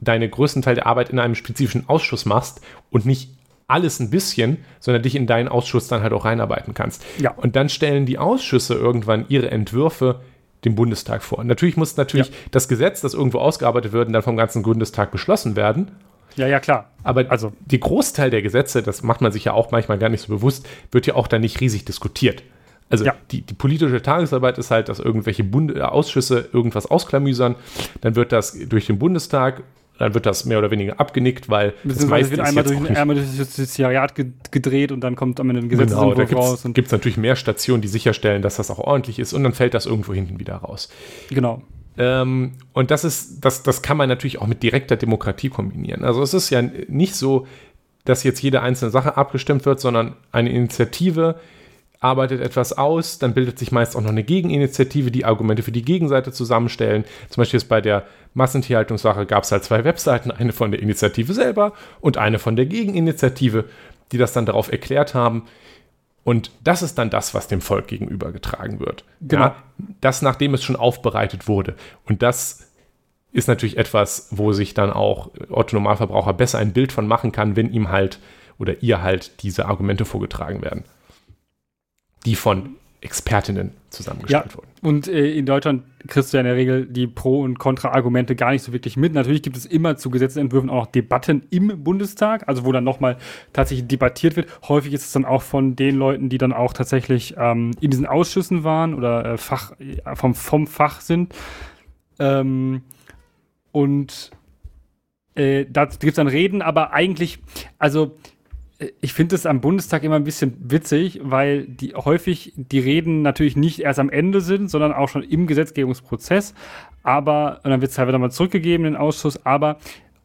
deine größten Teil der Arbeit in einem spezifischen Ausschuss machst und nicht alles ein bisschen, sondern dich in deinen Ausschuss dann halt auch reinarbeiten kannst. Ja. Und dann stellen die Ausschüsse irgendwann ihre Entwürfe dem Bundestag vor. Und natürlich muss natürlich ja. das Gesetz, das irgendwo ausgearbeitet wird, dann vom ganzen Bundestag beschlossen werden. Ja, ja, klar. Aber also die Großteil der Gesetze, das macht man sich ja auch manchmal gar nicht so bewusst, wird ja auch dann nicht riesig diskutiert. Also ja. die, die, politische Tagesarbeit ist halt, dass irgendwelche Bund Ausschüsse irgendwas ausklamüsern, dann wird das durch den Bundestag dann wird das mehr oder weniger abgenickt, weil das meiste wird einmal, durch, einmal durch das Justiziariat gedreht und dann kommt am Ende ein Gesetzesentwurf genau, da raus. Da gibt es natürlich mehr Stationen, die sicherstellen, dass das auch ordentlich ist und dann fällt das irgendwo hinten wieder raus. Genau. Ähm, und das ist, das, das kann man natürlich auch mit direkter Demokratie kombinieren. Also es ist ja nicht so, dass jetzt jede einzelne Sache abgestimmt wird, sondern eine Initiative arbeitet etwas aus, dann bildet sich meist auch noch eine Gegeninitiative, die Argumente für die Gegenseite zusammenstellen. Zum Beispiel jetzt bei der Massentierhaltungssache gab es halt zwei Webseiten, eine von der Initiative selber und eine von der Gegeninitiative, die das dann darauf erklärt haben. Und das ist dann das, was dem Volk gegenübergetragen wird. Genau. Ja, das, nachdem es schon aufbereitet wurde. Und das ist natürlich etwas, wo sich dann auch Otto Normalverbraucher besser ein Bild von machen kann, wenn ihm halt oder ihr halt diese Argumente vorgetragen werden die von Expertinnen zusammengestellt ja, wurden. Und äh, in Deutschland kriegst du ja in der Regel die Pro- und Kontra-Argumente gar nicht so wirklich mit. Natürlich gibt es immer zu Gesetzentwürfen auch noch Debatten im Bundestag, also wo dann nochmal tatsächlich debattiert wird. Häufig ist es dann auch von den Leuten, die dann auch tatsächlich ähm, in diesen Ausschüssen waren oder äh, Fach, äh, vom, vom Fach sind. Ähm, und äh, da gibt es dann Reden, aber eigentlich, also ich finde es am Bundestag immer ein bisschen witzig, weil die häufig die Reden natürlich nicht erst am Ende sind, sondern auch schon im Gesetzgebungsprozess. Aber, und dann wird es halt wieder mal zurückgegeben in den Ausschuss, aber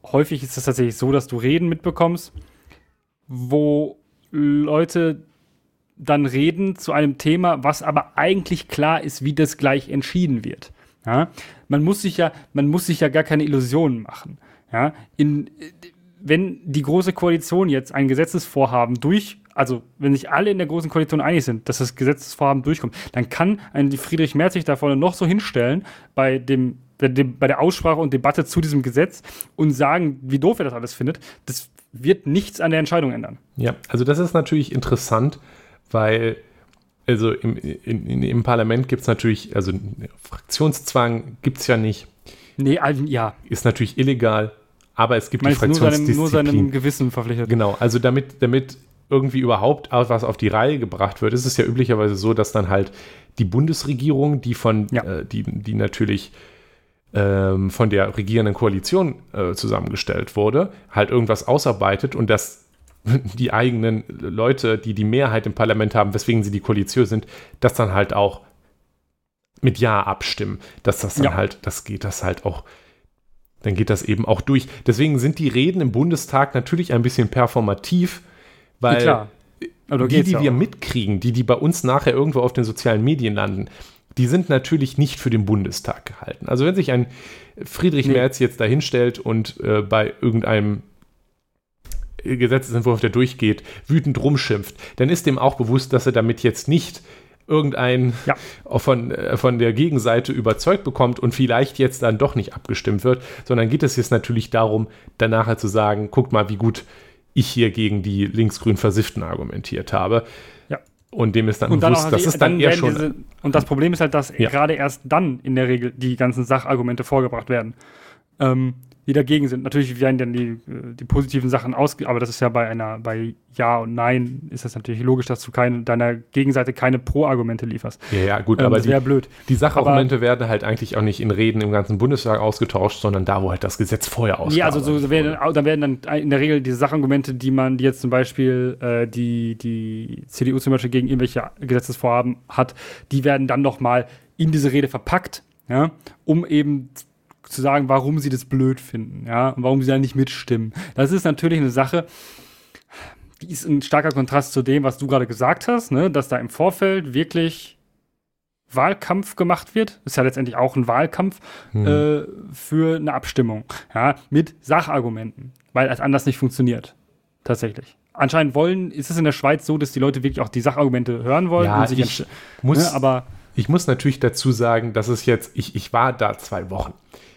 häufig ist es tatsächlich so, dass du Reden mitbekommst, wo Leute dann reden zu einem Thema, was aber eigentlich klar ist, wie das gleich entschieden wird. Ja? Man muss sich ja, man muss sich ja gar keine Illusionen machen. Ja? In, wenn die große Koalition jetzt ein Gesetzesvorhaben durch, also wenn sich alle in der großen Koalition einig sind, dass das Gesetzesvorhaben durchkommt, dann kann ein Friedrich Merz sich da vorne noch so hinstellen bei dem bei der Aussprache und Debatte zu diesem Gesetz und sagen, wie doof er das alles findet, das wird nichts an der Entscheidung ändern. Ja, also das ist natürlich interessant, weil also im, in, im Parlament gibt es natürlich, also Fraktionszwang gibt es ja nicht. Nee, also, ja. Ist natürlich illegal. Aber es gibt Meinst die Fraktionsdisziplin. Nur seinem, nur seinem Gewissen verpflichtet. Genau, also damit, damit irgendwie überhaupt was auf die Reihe gebracht wird, ist es ja üblicherweise so, dass dann halt die Bundesregierung, die von, ja. äh, die, die natürlich ähm, von der regierenden Koalition äh, zusammengestellt wurde, halt irgendwas ausarbeitet und dass die eigenen Leute, die die Mehrheit im Parlament haben, weswegen sie die Koalition sind, das dann halt auch mit Ja abstimmen, dass das dann ja. halt, das geht das halt auch dann geht das eben auch durch. Deswegen sind die Reden im Bundestag natürlich ein bisschen performativ, weil ja, die, die wir auch. mitkriegen, die, die bei uns nachher irgendwo auf den sozialen Medien landen, die sind natürlich nicht für den Bundestag gehalten. Also wenn sich ein Friedrich nee. Merz jetzt dahinstellt und äh, bei irgendeinem Gesetzentwurf, der durchgeht, wütend rumschimpft, dann ist dem auch bewusst, dass er damit jetzt nicht irgendein ja. von, äh, von der Gegenseite überzeugt bekommt und vielleicht jetzt dann doch nicht abgestimmt wird, sondern geht es jetzt natürlich darum, danach halt zu sagen, guckt mal, wie gut ich hier gegen die linksgrün Versifften argumentiert habe. Ja. Und dem ist dann und bewusst, dann das ist dann, dann eher schon. Diese, und das Problem ist halt, dass ja. gerade erst dann in der Regel die ganzen Sachargumente vorgebracht werden. Ähm, die dagegen sind. Natürlich werden dann die, äh, die positiven Sachen ausge, aber das ist ja bei einer, bei Ja und Nein ist das natürlich logisch, dass du keine, deiner Gegenseite keine Pro-Argumente lieferst. Ja, ja, gut, ähm, aber die, blöd. die Sachargumente aber, werden halt eigentlich auch nicht in Reden im ganzen Bundestag ausgetauscht, sondern da, wo halt das Gesetz vorher ausgeht. Ja, also so werden, da werden dann in der Regel diese Sachargumente, die man, die jetzt zum Beispiel äh, die, die CDU zum Beispiel gegen irgendwelche Gesetzesvorhaben hat, die werden dann noch mal in diese Rede verpackt, ja, um eben zu sagen, warum sie das blöd finden, ja, und warum sie da nicht mitstimmen. Das ist natürlich eine Sache, die ist ein starker Kontrast zu dem, was du gerade gesagt hast, ne, dass da im Vorfeld wirklich Wahlkampf gemacht wird. Ist ja letztendlich auch ein Wahlkampf hm. äh, für eine Abstimmung, ja, mit Sachargumenten, weil es anders nicht funktioniert. Tatsächlich. Anscheinend wollen, ist es in der Schweiz so, dass die Leute wirklich auch die Sachargumente hören wollen. Ja, ich muss, ne, aber ich muss natürlich dazu sagen, dass es jetzt, ich, ich war da zwei Wochen.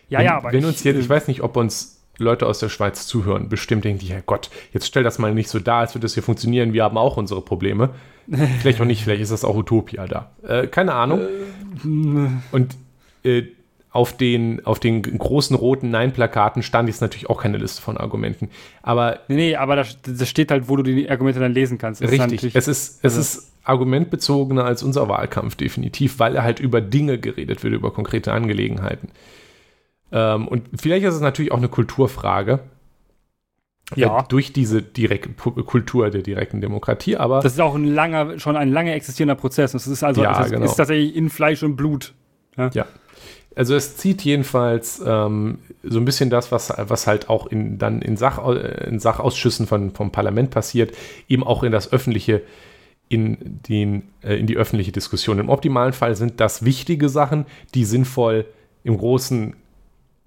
Ja, wenn, ja, aber wenn uns jetzt, ich weiß nicht, ob uns Leute aus der Schweiz zuhören, bestimmt denken die, Gott, jetzt stell das mal nicht so dar, als würde das hier funktionieren, wir haben auch unsere Probleme. vielleicht auch nicht, vielleicht ist das auch Utopia da. Äh, keine Ahnung. Äh, Und äh, auf den, auf den großen roten Nein-Plakaten stand jetzt natürlich auch keine Liste von Argumenten. Aber. Nee, nee, aber da, das steht halt, wo du die Argumente dann lesen kannst. Das richtig. Ist es ist, es ist argumentbezogener als unser Wahlkampf, definitiv, weil er halt über Dinge geredet wird, über konkrete Angelegenheiten. Ähm, und vielleicht ist es natürlich auch eine Kulturfrage. Ja. Äh, durch diese direkt, Kultur der direkten Demokratie, aber. Das ist auch ein langer, schon ein lange existierender Prozess. Das ist also Ja, das ist, genau. ist tatsächlich in Fleisch und Blut. Ja. Also es zieht jedenfalls ähm, so ein bisschen das, was, was halt auch in, dann in, Sach, in Sachausschüssen von, vom Parlament passiert, eben auch in das öffentliche, in, den, äh, in die öffentliche Diskussion. Im optimalen Fall sind das wichtige Sachen, die sinnvoll im Großen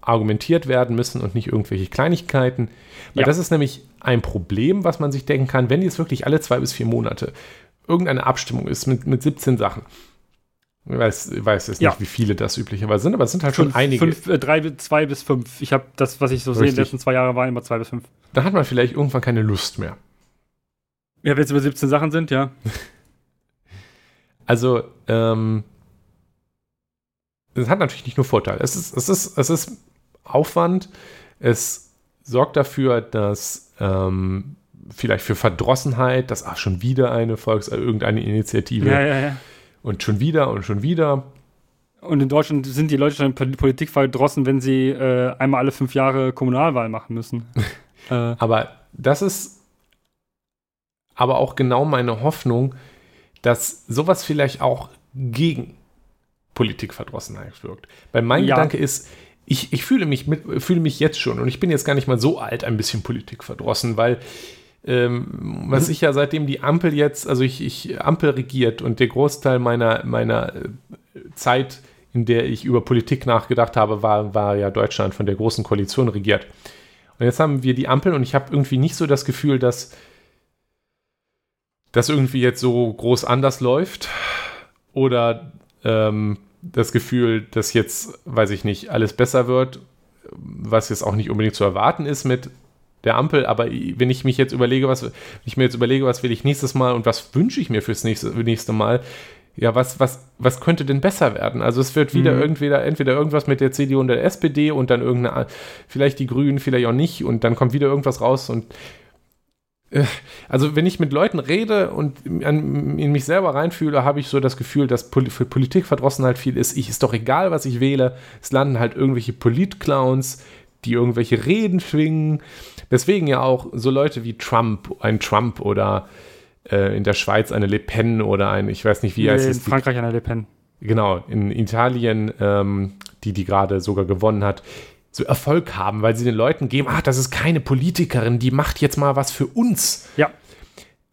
argumentiert werden müssen und nicht irgendwelche Kleinigkeiten. Weil Ja. das ist nämlich ein Problem, was man sich denken kann, wenn jetzt wirklich alle zwei bis vier Monate irgendeine Abstimmung ist mit, mit 17 Sachen. Ich weiß, ich weiß jetzt nicht, Ja. wie viele das üblicherweise sind, aber es sind halt schon Fünf, einige. Fünf, äh, drei, bis- zwei bis fünf. Ich habe das, was ich so sehe, in Richtig. den letzten zwei Jahren waren immer zwei bis fünf. Da hat man vielleicht irgendwann keine Lust mehr. Ja, wenn es über 17 Sachen sind, ja. Also, ähm, es hat natürlich nicht nur Vorteile. Es ist, es ist, es ist Aufwand. Es sorgt dafür, dass ähm, vielleicht für Verdrossenheit, dass ach, schon wieder eine Volks-, äh, irgendeine Initiative Ja, ja, ja. und schon wieder und schon wieder. Und in Deutschland sind die Leute schon in Politik verdrossen, wenn sie äh, einmal alle fünf Jahre Kommunalwahl machen müssen. äh, Aber das ist aber auch genau meine Hoffnung, dass sowas vielleicht auch gegen Politikverdrossenheit wirkt. Weil mein Ja. Gedanke ist, ich, ich fühle, mich mit, fühle mich jetzt schon, und ich bin jetzt gar nicht mal so alt, ein bisschen politikverdrossen, weil ähm, was ich ja seitdem die Ampel jetzt, also ich, ich Ampel regiert und der Großteil meiner, meiner äh, Zeit, in der ich über Politik nachgedacht habe, war, war ja Deutschland von der Großen Koalition regiert. Und jetzt haben wir die Ampel und ich habe irgendwie nicht so das Gefühl, dass das irgendwie jetzt so groß anders läuft. Oder ähm, das Gefühl, dass jetzt, weiß ich nicht, alles besser wird, was jetzt auch nicht unbedingt zu erwarten ist mit der Ampel. Aber wenn ich mich jetzt überlege, was, ich mir jetzt überlege, was will ich nächstes Mal und was wünsche ich mir fürs nächste, nächste Mal, ja, was, was, was könnte denn besser werden? Also es wird wieder Mhm. entweder, entweder irgendwas mit der CDU und der SPD und dann irgendeine, vielleicht die Grünen, vielleicht auch nicht und dann kommt wieder irgendwas raus und also wenn ich mit Leuten rede und in mich selber reinfühle, habe ich so das Gefühl, dass für Politikverdrossenheit viel ist. Ich ist doch egal, was ich wähle. Es landen halt irgendwelche Politclowns, die irgendwelche Reden schwingen. Deswegen ja auch so Leute wie Trump, ein Trump oder äh, in der Schweiz eine Le Pen oder ein, ich weiß nicht, wie heißt in es, die Frankreich an der Le Pen. genau, in Italien, ähm, die die gerade sogar gewonnen hat, so Erfolg haben, weil sie den Leuten geben, ach, das ist keine Politikerin, die macht jetzt mal was für uns. Ja.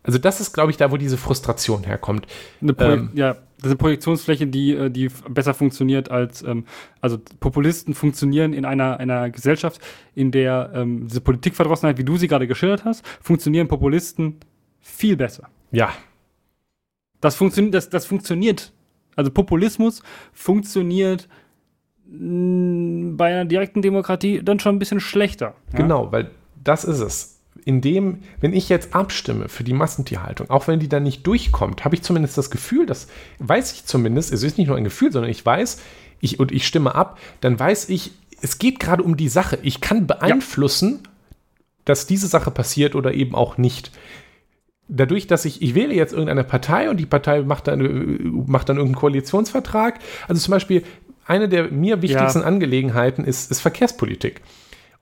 Also das ist, glaube ich, da, wo diese Frustration herkommt. Ähm. ja, das ist eine Projektionsfläche, die, äh, die besser funktioniert als, ähm, also Populisten funktionieren in einer, einer Gesellschaft, in der ähm, diese Politikverdrossenheit, wie du sie gerade geschildert hast, funktionieren Populisten viel besser. Ja, Das, funktioniert, das, das funktioniert. Also Populismus funktioniert bei einer direkten Demokratie dann schon ein bisschen schlechter. Ja? genau, weil das ist es. Indem, wenn ich jetzt abstimme für die Massentierhaltung, auch wenn die dann nicht durchkommt, habe ich zumindest das Gefühl, das weiß ich zumindest, es ist nicht nur ein Gefühl, sondern ich weiß, ich, und ich stimme ab, dann weiß ich, es geht gerade um die Sache. Ich kann beeinflussen, dass diese Sache passiert oder eben auch nicht. Dadurch, dass ich, ich wähle jetzt irgendeine Partei und die Partei macht dann, äh, macht dann irgendeinen Koalitionsvertrag. Also zum Beispiel, eine der mir wichtigsten Angelegenheiten ist, ist Verkehrspolitik.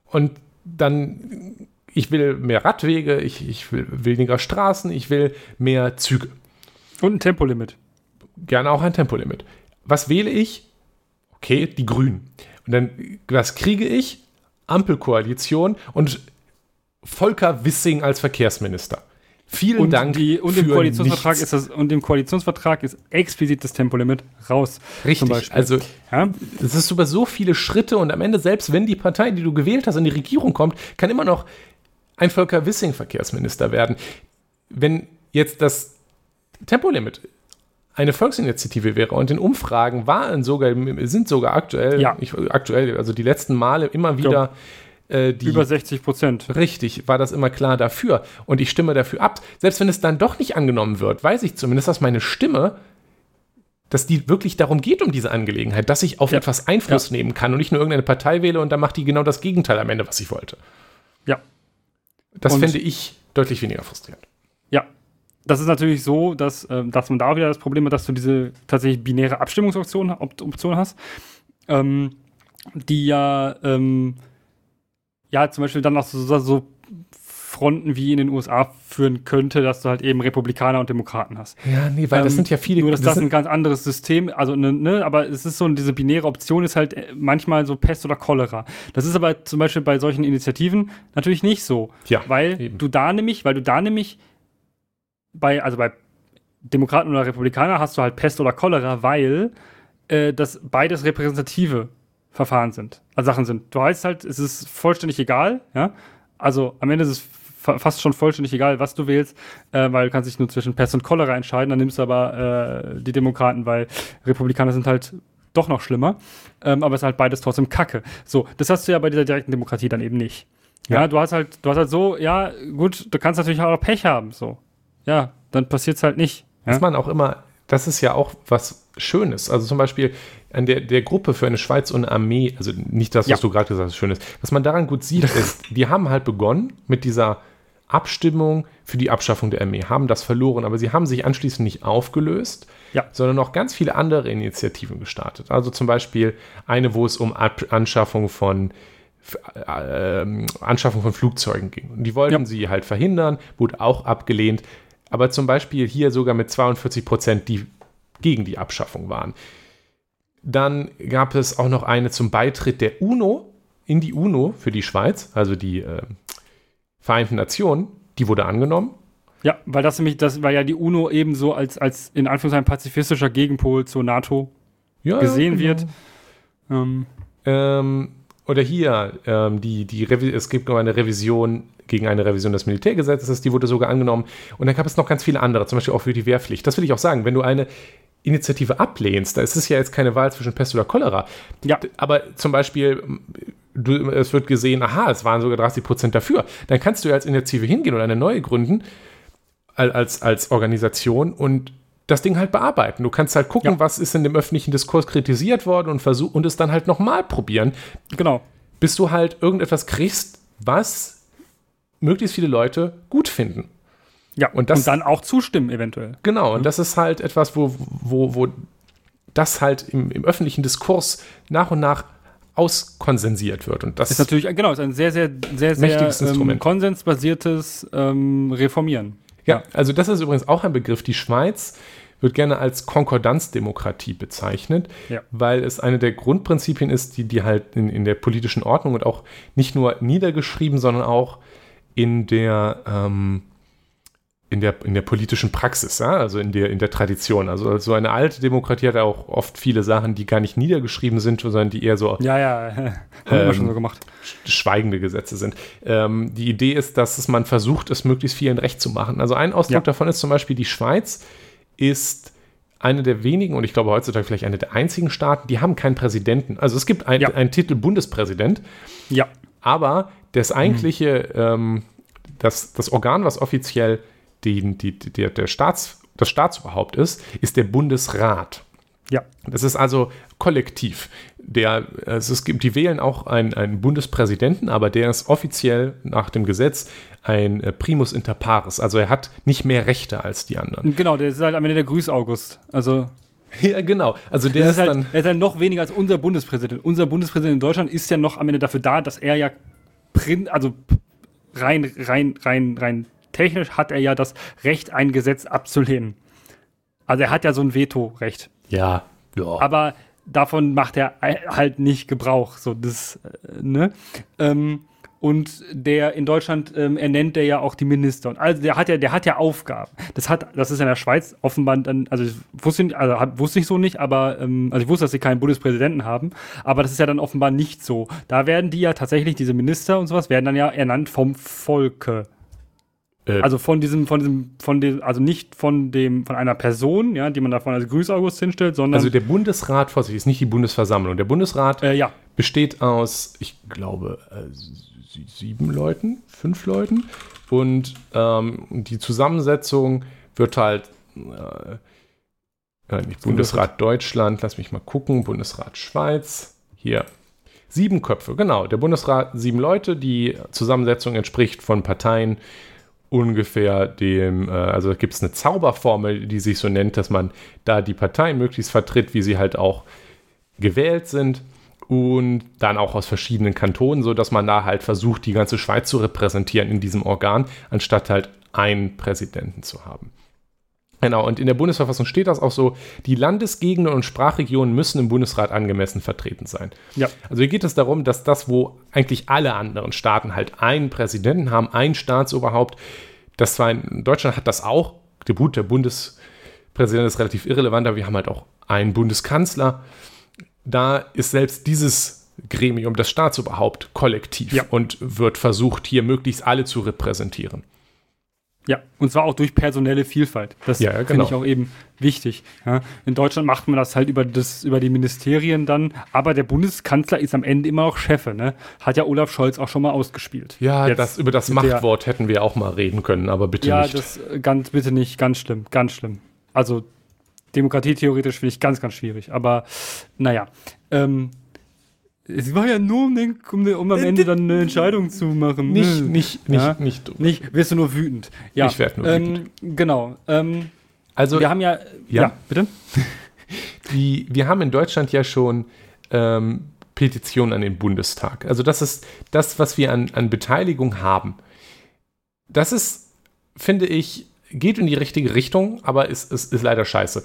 Und dann, ich will mehr Radwege, ich, ich will weniger Straßen, ich will mehr Züge. Und ein Tempolimit. Gerne auch ein Tempolimit. Was wähle ich? Okay, die Grünen. Und dann, was kriege ich? Ampelkoalition und Volker Wissing als Verkehrsminister. Vielen Und, Dank. die, und, im Koalitionsvertrag nichts. ist das, und im Koalitionsvertrag ist explizit das Tempolimit raus. Richtig. Also, Ja? es ist über so viele Schritte und am Ende, selbst wenn die Partei, die du gewählt hast, in die Regierung kommt, kann immer noch ein Volker Wissing Verkehrsminister werden. Wenn jetzt das Tempolimit eine Volksinitiative wäre und in Umfragen waren sogar, sind sogar aktuell, Ja. ich, aktuell, also die letzten Male immer wieder äh, die Über 60 Prozent. Richtig, war das immer klar dafür. Und ich stimme dafür ab. Selbst wenn es dann doch nicht angenommen wird, weiß ich zumindest, dass meine Stimme, dass die wirklich darum geht, um diese Angelegenheit, dass ich auf Ja. etwas Einfluss nehmen kann und nicht nur irgendeine Partei wähle und dann macht die genau das Gegenteil am Ende, was ich wollte. Ja. Das Und- finde ich deutlich weniger frustrierend. Ja. Das ist natürlich so, dass, ähm, dass man da wieder das Problem hat, dass du diese tatsächlich binäre Abstimmungsoption Op Option hast. Ähm, die ja, ähm, ja, zum Beispiel dann auch so, so Fronten wie in den USA führen könnte, dass du halt eben Republikaner und Demokraten hast. Ja, nee, weil ähm, das sind ja viele. Nur, dass das, das ein ganz anderes System, also ne, ne, aber es ist so, diese binäre Option ist halt äh, manchmal so Pest oder Cholera. Das ist aber zum Beispiel bei solchen Initiativen natürlich nicht so. Ja. Weil eben. du da nämlich, weil du da nämlich bei, also bei Demokraten oder Republikaner hast du halt Pest oder Cholera, weil äh, das beides repräsentative Verfahren sind, also Sachen sind. Du heißt halt, es ist vollständig egal, ja. Also am Ende ist es fast schon vollständig egal, was du wählst, äh, weil du kannst dich nur zwischen Pest und Cholera entscheiden. Dann nimmst du aber äh, die Demokraten, weil Republikaner sind halt doch noch schlimmer. Ähm, aber es ist halt beides trotzdem Kacke. So, das hast du ja bei dieser direkten Demokratie dann eben nicht. Ja, ja du hast halt, du hast halt so, ja, gut, du kannst natürlich auch Pech haben, so. Ja, dann passiert es halt nicht. Ja? Was man auch immer, das ist ja auch was Schönes. Also zum Beispiel an der, der Gruppe für eine Schweiz und Armee, also nicht das, was ja. du gerade gesagt hast, schön ist. Was man daran gut sieht, ist, die haben halt begonnen mit dieser Abstimmung für die Abschaffung der Armee, haben das verloren, aber sie haben sich anschließend nicht aufgelöst, ja. sondern noch ganz viele andere Initiativen gestartet. Also zum Beispiel eine, wo es um Ab Anschaffung von äh, Anschaffung von Flugzeugen ging. Und die wollten ja. sie halt verhindern, wurde auch abgelehnt. Aber zum Beispiel hier sogar mit 42 Prozent, die gegen die Abschaffung waren. Dann gab es auch noch eine zum Beitritt der UNO in die UNO für die Schweiz, also die äh, Vereinten Nationen, die wurde angenommen. Ja, weil das nämlich, das war ja die UNO ebenso als, als in Anführungszeichen pazifistischer Gegenpol zur NATO ja, gesehen genau. wird. Ähm. Ähm, oder hier, ähm, die, die es gibt noch eine Revision gegen eine Revision des Militärgesetzes, die wurde sogar angenommen. Und dann gab es noch ganz viele andere, zum Beispiel auch für die Wehrpflicht. Das will ich auch sagen, wenn du eine Initiative ablehnst, da ist es ja jetzt keine Wahl zwischen Pest oder Cholera. Ja. Aber zum Beispiel du, es wird gesehen, aha, es waren sogar 30 Prozent dafür. Dann kannst du ja als Initiative hingehen oder eine neue gründen, als, als Organisation und das Ding halt bearbeiten. Du kannst halt gucken, ja. was ist in dem öffentlichen Diskurs kritisiert worden und, versuch, und es dann halt nochmal probieren. Genau. Bis du halt irgendetwas kriegst, was möglichst viele Leute gut finden. Ja, und, das, und dann auch zustimmen eventuell. Genau, und das ist halt etwas, wo, wo, wo das halt im, im öffentlichen Diskurs nach und nach auskonsensiert wird. Und das ist natürlich, genau, ist ein sehr, sehr, sehr, sehr ähm, konsensbasiertes ähm, Reformieren. Ja, also das ist übrigens auch ein Begriff. Die Schweiz wird gerne als Konkordanzdemokratie bezeichnet, ja. weil es eine der Grundprinzipien ist, die, die halt in, in der politischen Ordnung und auch nicht nur niedergeschrieben, sondern auch in der ähm, in der, in der politischen Praxis, ja? also in der, in der Tradition. Also so eine alte Demokratie hat ja auch oft viele Sachen, die gar nicht niedergeschrieben sind, sondern die eher so ja, ja, haben ähm, wir schon so gemacht. schweigende Gesetze sind. Ähm, die Idee ist, dass man versucht, es möglichst vielen recht zu machen. Also ein Ausdruck ja. davon ist zum Beispiel, die Schweiz ist eine der wenigen und ich glaube heutzutage vielleicht eine der einzigen Staaten, die haben keinen Präsidenten. Also es gibt ein, ja. einen Titel Bundespräsident, ja. aber das eigentliche, mhm. ähm, das, das Organ, was offiziell die, die, der, der Staats, das Staatsoberhaupt ist, ist der Bundesrat. Ja. Das ist also kollektiv. Der, also es gibt, die wählen auch einen, einen Bundespräsidenten, aber der ist offiziell nach dem Gesetz ein äh, Primus inter pares. Also er hat nicht mehr Rechte als die anderen. Genau, der ist halt am Ende der Grüß August. Also ja, genau. Also der ist, ist, halt, dann. Er ist halt noch weniger als unser Bundespräsident. Unser Bundespräsident in Deutschland ist ja noch am Ende dafür da, dass er ja also rein, rein, rein, rein technisch hat er ja das Recht, ein Gesetz abzulehnen. Also er hat ja so ein Vetorecht. Ja, ja. Aber davon macht er halt nicht Gebrauch. So das, äh, ne? Ähm, und der in Deutschland ähm, ernennt der ja auch die Minister. Und also der hat ja, der hat ja Aufgaben. Das hat, das ist in der Schweiz offenbar dann, also ich wusste, also wusste ich so nicht, aber ähm, also ich wusste, dass sie keinen Bundespräsidenten haben, aber das ist ja dann offenbar nicht so. Da werden die ja tatsächlich, diese Minister und sowas, werden dann ja ernannt vom Volke. Äh, also von diesem, von diesem, von dem, also nicht von dem, von einer Person, ja, die man davon als Grüß August hinstellt, sondern. Also der Bundesrat, vorsichtig, ist nicht die Bundesversammlung. Der Bundesrat äh, ja. besteht aus, ich glaube, äh, sieben Leuten, fünf Leuten. Und ähm, die Zusammensetzung wird halt äh, äh nicht Bundesrat Deutschland, lass mich mal gucken, Bundesrat Schweiz, hier. Sieben Köpfe, genau. Der Bundesrat, sieben Leute. Die Zusammensetzung entspricht von Parteien, ungefähr dem, äh, also gibt es eine Zauberformel, die sich so nennt, dass man da die Parteien möglichst vertritt, wie sie halt auch gewählt sind. und dann auch aus verschiedenen Kantonen, sodass man da halt versucht, die ganze Schweiz zu repräsentieren in diesem Organ, anstatt halt einen Präsidenten zu haben. Genau, und in der Bundesverfassung steht das auch so, die Landesgegenden und Sprachregionen müssen im Bundesrat angemessen vertreten sein. Ja. Also hier geht es darum, dass das, wo eigentlich alle anderen Staaten halt einen Präsidenten haben, ein Staatsoberhaupt, das zwar in Deutschland hat das auch, der, der Bundespräsident ist relativ irrelevant, aber wir haben halt auch einen Bundeskanzler. Da ist selbst dieses Gremium, das Staatsoberhaupt, kollektiv Ja. und wird versucht, hier möglichst alle zu repräsentieren. Ja, und zwar auch durch personelle Vielfalt. Das Ja, ja, finde genau. ich auch eben wichtig. Ja, in Deutschland macht man das halt über, das, über die Ministerien dann, aber der Bundeskanzler ist am Ende immer noch Chefe. Ne? Hat ja Olaf Scholz auch schon mal ausgespielt. Ja, Jetzt das, über das mit der- Machtwort hätten wir auch mal reden können, aber bitte Ja, nicht. das äh, ganz bitte nicht, ganz schlimm, ganz schlimm. Also Demokratie theoretisch finde ich ganz, ganz schwierig. Aber naja. Ähm, es war ja nur, um, den, um, den- um am Ende dann eine Entscheidung zu machen. nicht, nicht, nicht, Ja. nicht. Nicht, wirst du nur wütend. Ja, Ich werd nur ähm, Genau. Ähm, Also, wir haben ja, Ja. ja, bitte. die, wir haben in Deutschland ja schon ähm, Petitionen an den Bundestag. Also, das ist das, was wir an, an Beteiligung haben. Das ist, finde ich, geht in die richtige Richtung, aber es ist, ist leider scheiße.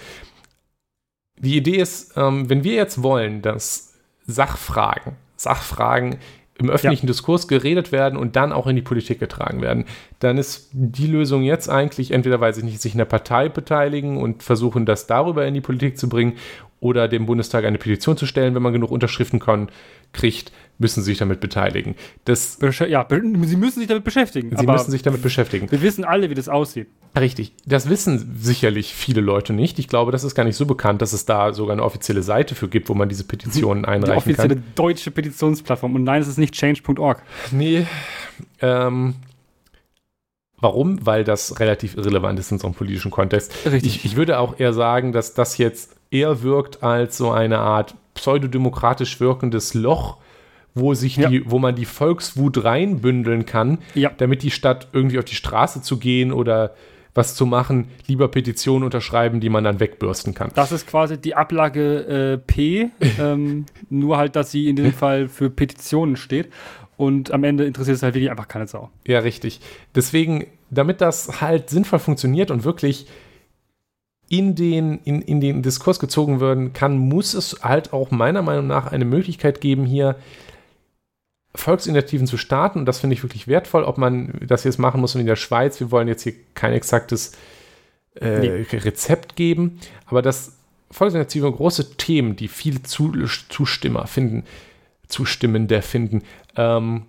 Die Idee ist, ähm, wenn wir jetzt wollen, dass Sachfragen, Sachfragen im öffentlichen Diskurs geredet werden und dann auch in die Politik getragen werden, dann ist die Lösung jetzt eigentlich entweder, weiß ich nicht, sich in der Partei beteiligen und versuchen, das darüber in die Politik zu bringen oder dem Bundestag eine Petition zu stellen, wenn man genug Unterschriften kann, kriegt, müssen sie sich damit beteiligen. Das, ja, sie müssen sich damit beschäftigen. sie müssen sich damit beschäftigen. wir wissen alle, wie das aussieht. Richtig. Das wissen sicherlich viele Leute nicht. Ich glaube, das ist gar nicht so bekannt, dass es da sogar eine offizielle Seite für gibt, wo man diese Petitionen Die einreichen offizielle kann. deutsche Petitionsplattform. Und nein, es ist nicht change.org. Nee. Ähm, warum? Weil das relativ irrelevant ist in so einem politischen Kontext. Richtig. Ich, ich würde auch eher sagen, dass das jetzt eher wirkt als so eine Art pseudodemokratisch wirkendes Loch, wo sich Ja. die, wo man die Volkswut reinbündeln kann, Ja. damit die Stadt irgendwie auf die Straße zu gehen oder was zu machen, lieber Petitionen unterschreiben, die man dann wegbürsten kann. Das ist quasi die Ablage äh, P, ähm, nur halt, dass sie in dem Fall für Petitionen steht. Und am Ende interessiert es halt wirklich einfach keine Sau. Ja, richtig. Deswegen, damit das halt sinnvoll funktioniert und wirklich in den, in, in den Diskurs gezogen werden kann, muss es halt auch meiner Meinung nach eine Möglichkeit geben, hier Volksinitiativen zu starten. Und das finde ich wirklich wertvoll, ob man das jetzt machen muss in der Schweiz. Wir wollen jetzt hier kein exaktes äh, Nee. Rezept geben, aber dass Volksinitiativen große Themen, die viele Zu Zustimmer finden, Zustimmende finden, ähm,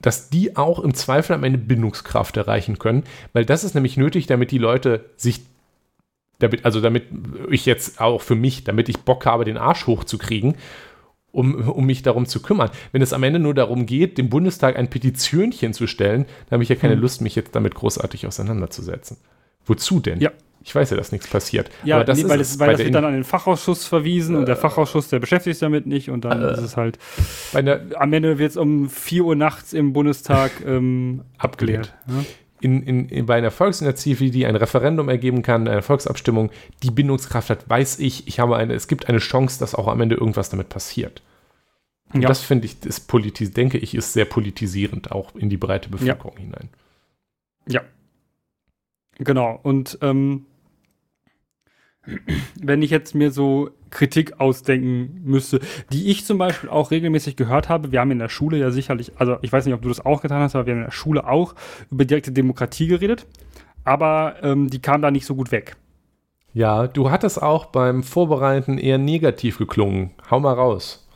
dass die auch im Zweifel am Ende Bindungskraft erreichen können, weil das ist nämlich nötig, damit die Leute sich, damit, also damit ich jetzt auch für mich, damit ich Bock habe, den Arsch hochzukriegen, um, um mich darum zu kümmern. Wenn es am Ende nur darum geht, dem Bundestag ein Petitionchen zu stellen, dann habe ich ja keine Hm. Lust, mich jetzt damit großartig auseinanderzusetzen. Wozu denn? Ja. Ich weiß ja, dass nichts passiert. Ja, Aber das nee, ist weil es das, weil das wird dann an den Fachausschuss verwiesen und der Fachausschuss, der beschäftigt sich damit nicht und dann Äh. ist es halt, am Ende wird es um 4 Uhr nachts im Bundestag ähm, Abgelehnt. abgelehnt. Ja? In, in, in, bei einer Volksinitiative, die ein Referendum ergeben kann, eine Volksabstimmung, die Bindungskraft hat, weiß ich, ich habe eine, es gibt eine Chance, dass auch am Ende irgendwas damit passiert. Und Ja. das finde ich, ist politis, denke ich, ist sehr politisierend auch in die breite Bevölkerung hinein. Genau, und ähm, wenn ich jetzt mir so Kritik ausdenken müsste, die ich zum Beispiel auch regelmäßig gehört habe, wir haben in der Schule ja sicherlich, also ich weiß nicht, ob du das auch getan hast, aber wir haben in der Schule auch über direkte Demokratie geredet, aber ähm, die kam da nicht so gut weg. Ja, du hattest auch beim Vorbereiten eher negativ geklungen. Hau mal raus.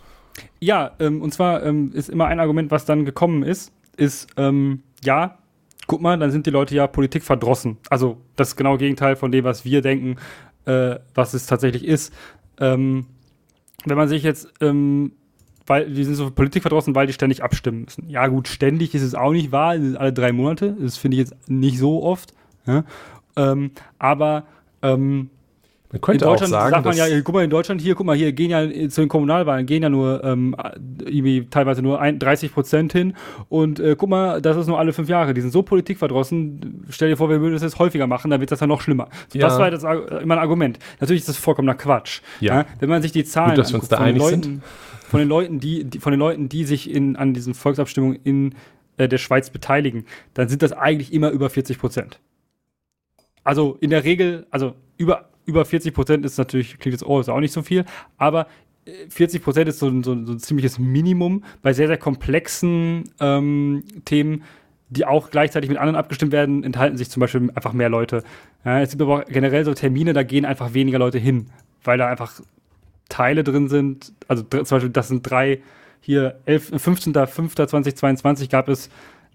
Ja, ähm, und zwar ähm, ist immer ein Argument, was dann gekommen ist, ist, ähm, ja, guck mal, dann sind die Leute ja Politik verdrossen. Also das genaue Gegenteil von dem, was wir denken, äh, was es tatsächlich ist. Ähm, wenn man sich jetzt, ähm, weil die sind so Politik verdrossen, weil die ständig abstimmen müssen. Ja gut, ständig ist es auch nicht wahr, alle drei Monate, das finde ich jetzt nicht so oft. Ja? Ähm, aber ähm, Man könnte in Deutschland auch sagen, sagt man ja, guck mal, in Deutschland hier, guck mal, hier gehen ja zu den Kommunalwahlen, gehen ja nur ähm, irgendwie teilweise nur ein, 30 Prozent hin. Und äh, guck mal, das ist nur alle fünf Jahre. Die sind so politikverdrossen. Stell dir vor, wir würden das jetzt häufiger machen, dann wird das ja noch schlimmer. So, Ja. Das war das, immer ein Argument. Natürlich ist das vollkommener Quatsch. Ja. Wenn man sich die Zahlen Gut, dass wir uns anguckt da von den einig Leuten, sind. von den Leuten, die, die von den Leuten, die sich in, an diesen Volksabstimmungen in äh, der Schweiz beteiligen, dann sind das eigentlich immer über 40 Prozent. Also in der Regel, also über, über 40 Prozent ist natürlich, klingt jetzt, oh, ist auch nicht so viel, aber äh, 40 Prozent ist so, ein- so, so ein ziemliches Minimum bei sehr, sehr komplexen ähm, Themen, die auch gleichzeitig mit anderen abgestimmt werden, enthalten sich zum Beispiel einfach mehr Leute. Ja, es gibt aber auch generell so Termine, da gehen einfach weniger Leute hin, weil da einfach Teile drin sind. Also zum Beispiel, das sind drei, hier 11 15.05.2022 gab es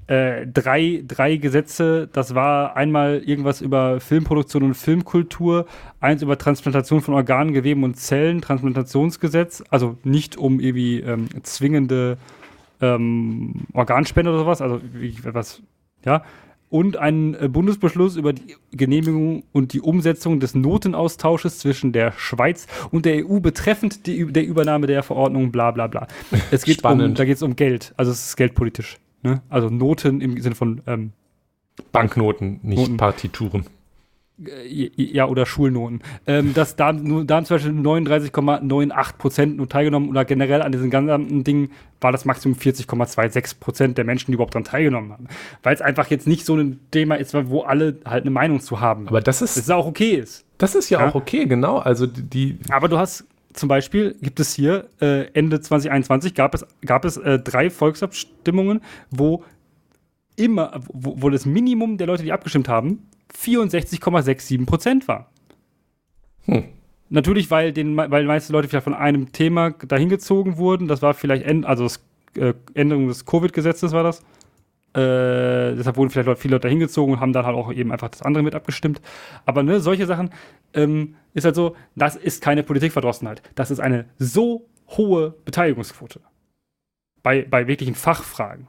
äh, drei, drei Gesetze. Das war einmal irgendwas über Filmproduktion und Filmkultur, eins über Transplantation von Organen, Geweben und Zellen, Transplantationsgesetz, also nicht um irgendwie ähm, zwingende ähm, Organspende oder sowas, also wie, was, ja. Und ein äh, Bundesbeschluss über die Genehmigung und die Umsetzung des Notenaustausches zwischen der Schweiz und der EU betreffend die, der Übernahme der Verordnung, bla bla bla. Es geht um, Spannend. da geht es um Geld, also es ist geldpolitisch. Ne? Also Noten im Sinne von ähm, Banknoten, nicht Noten. Partituren. äh, ja, oder Schulnoten. Ähm, dass da, da haben zum Beispiel 39,98 Prozent nur teilgenommen oder generell an diesen ganzen Dingen war das Maximum 40,26 Prozent der Menschen, die überhaupt daran teilgenommen haben. Weil es einfach jetzt nicht so ein Thema ist, wo alle halt eine Meinung zu haben. Aber das es ist, auch okay ist. das ist ja, Ja. auch okay, genau. Also die, Aber du hast zum Beispiel, gibt es hier äh, Ende 2021 gab es, gab es äh, drei Volksabstimmungen, wo immer, wo, wo das Minimum der Leute, die abgestimmt haben, 64,67 Prozent war. Hm. Natürlich, weil, den, weil meiste Leute vielleicht von einem Thema dahin gezogen wurden. Das war vielleicht, also das, äh, Änderung des Covid-Gesetzes war das. Äh, deshalb wurden vielleicht Leute, viele Leute dahin gezogen und haben dann halt auch eben einfach das andere mit abgestimmt. Aber ne, solche Sachen ähm, ist halt so, das ist keine Politikverdrossenheit. Das ist eine so hohe Beteiligungsquote. Bei, bei wirklichen Fachfragen.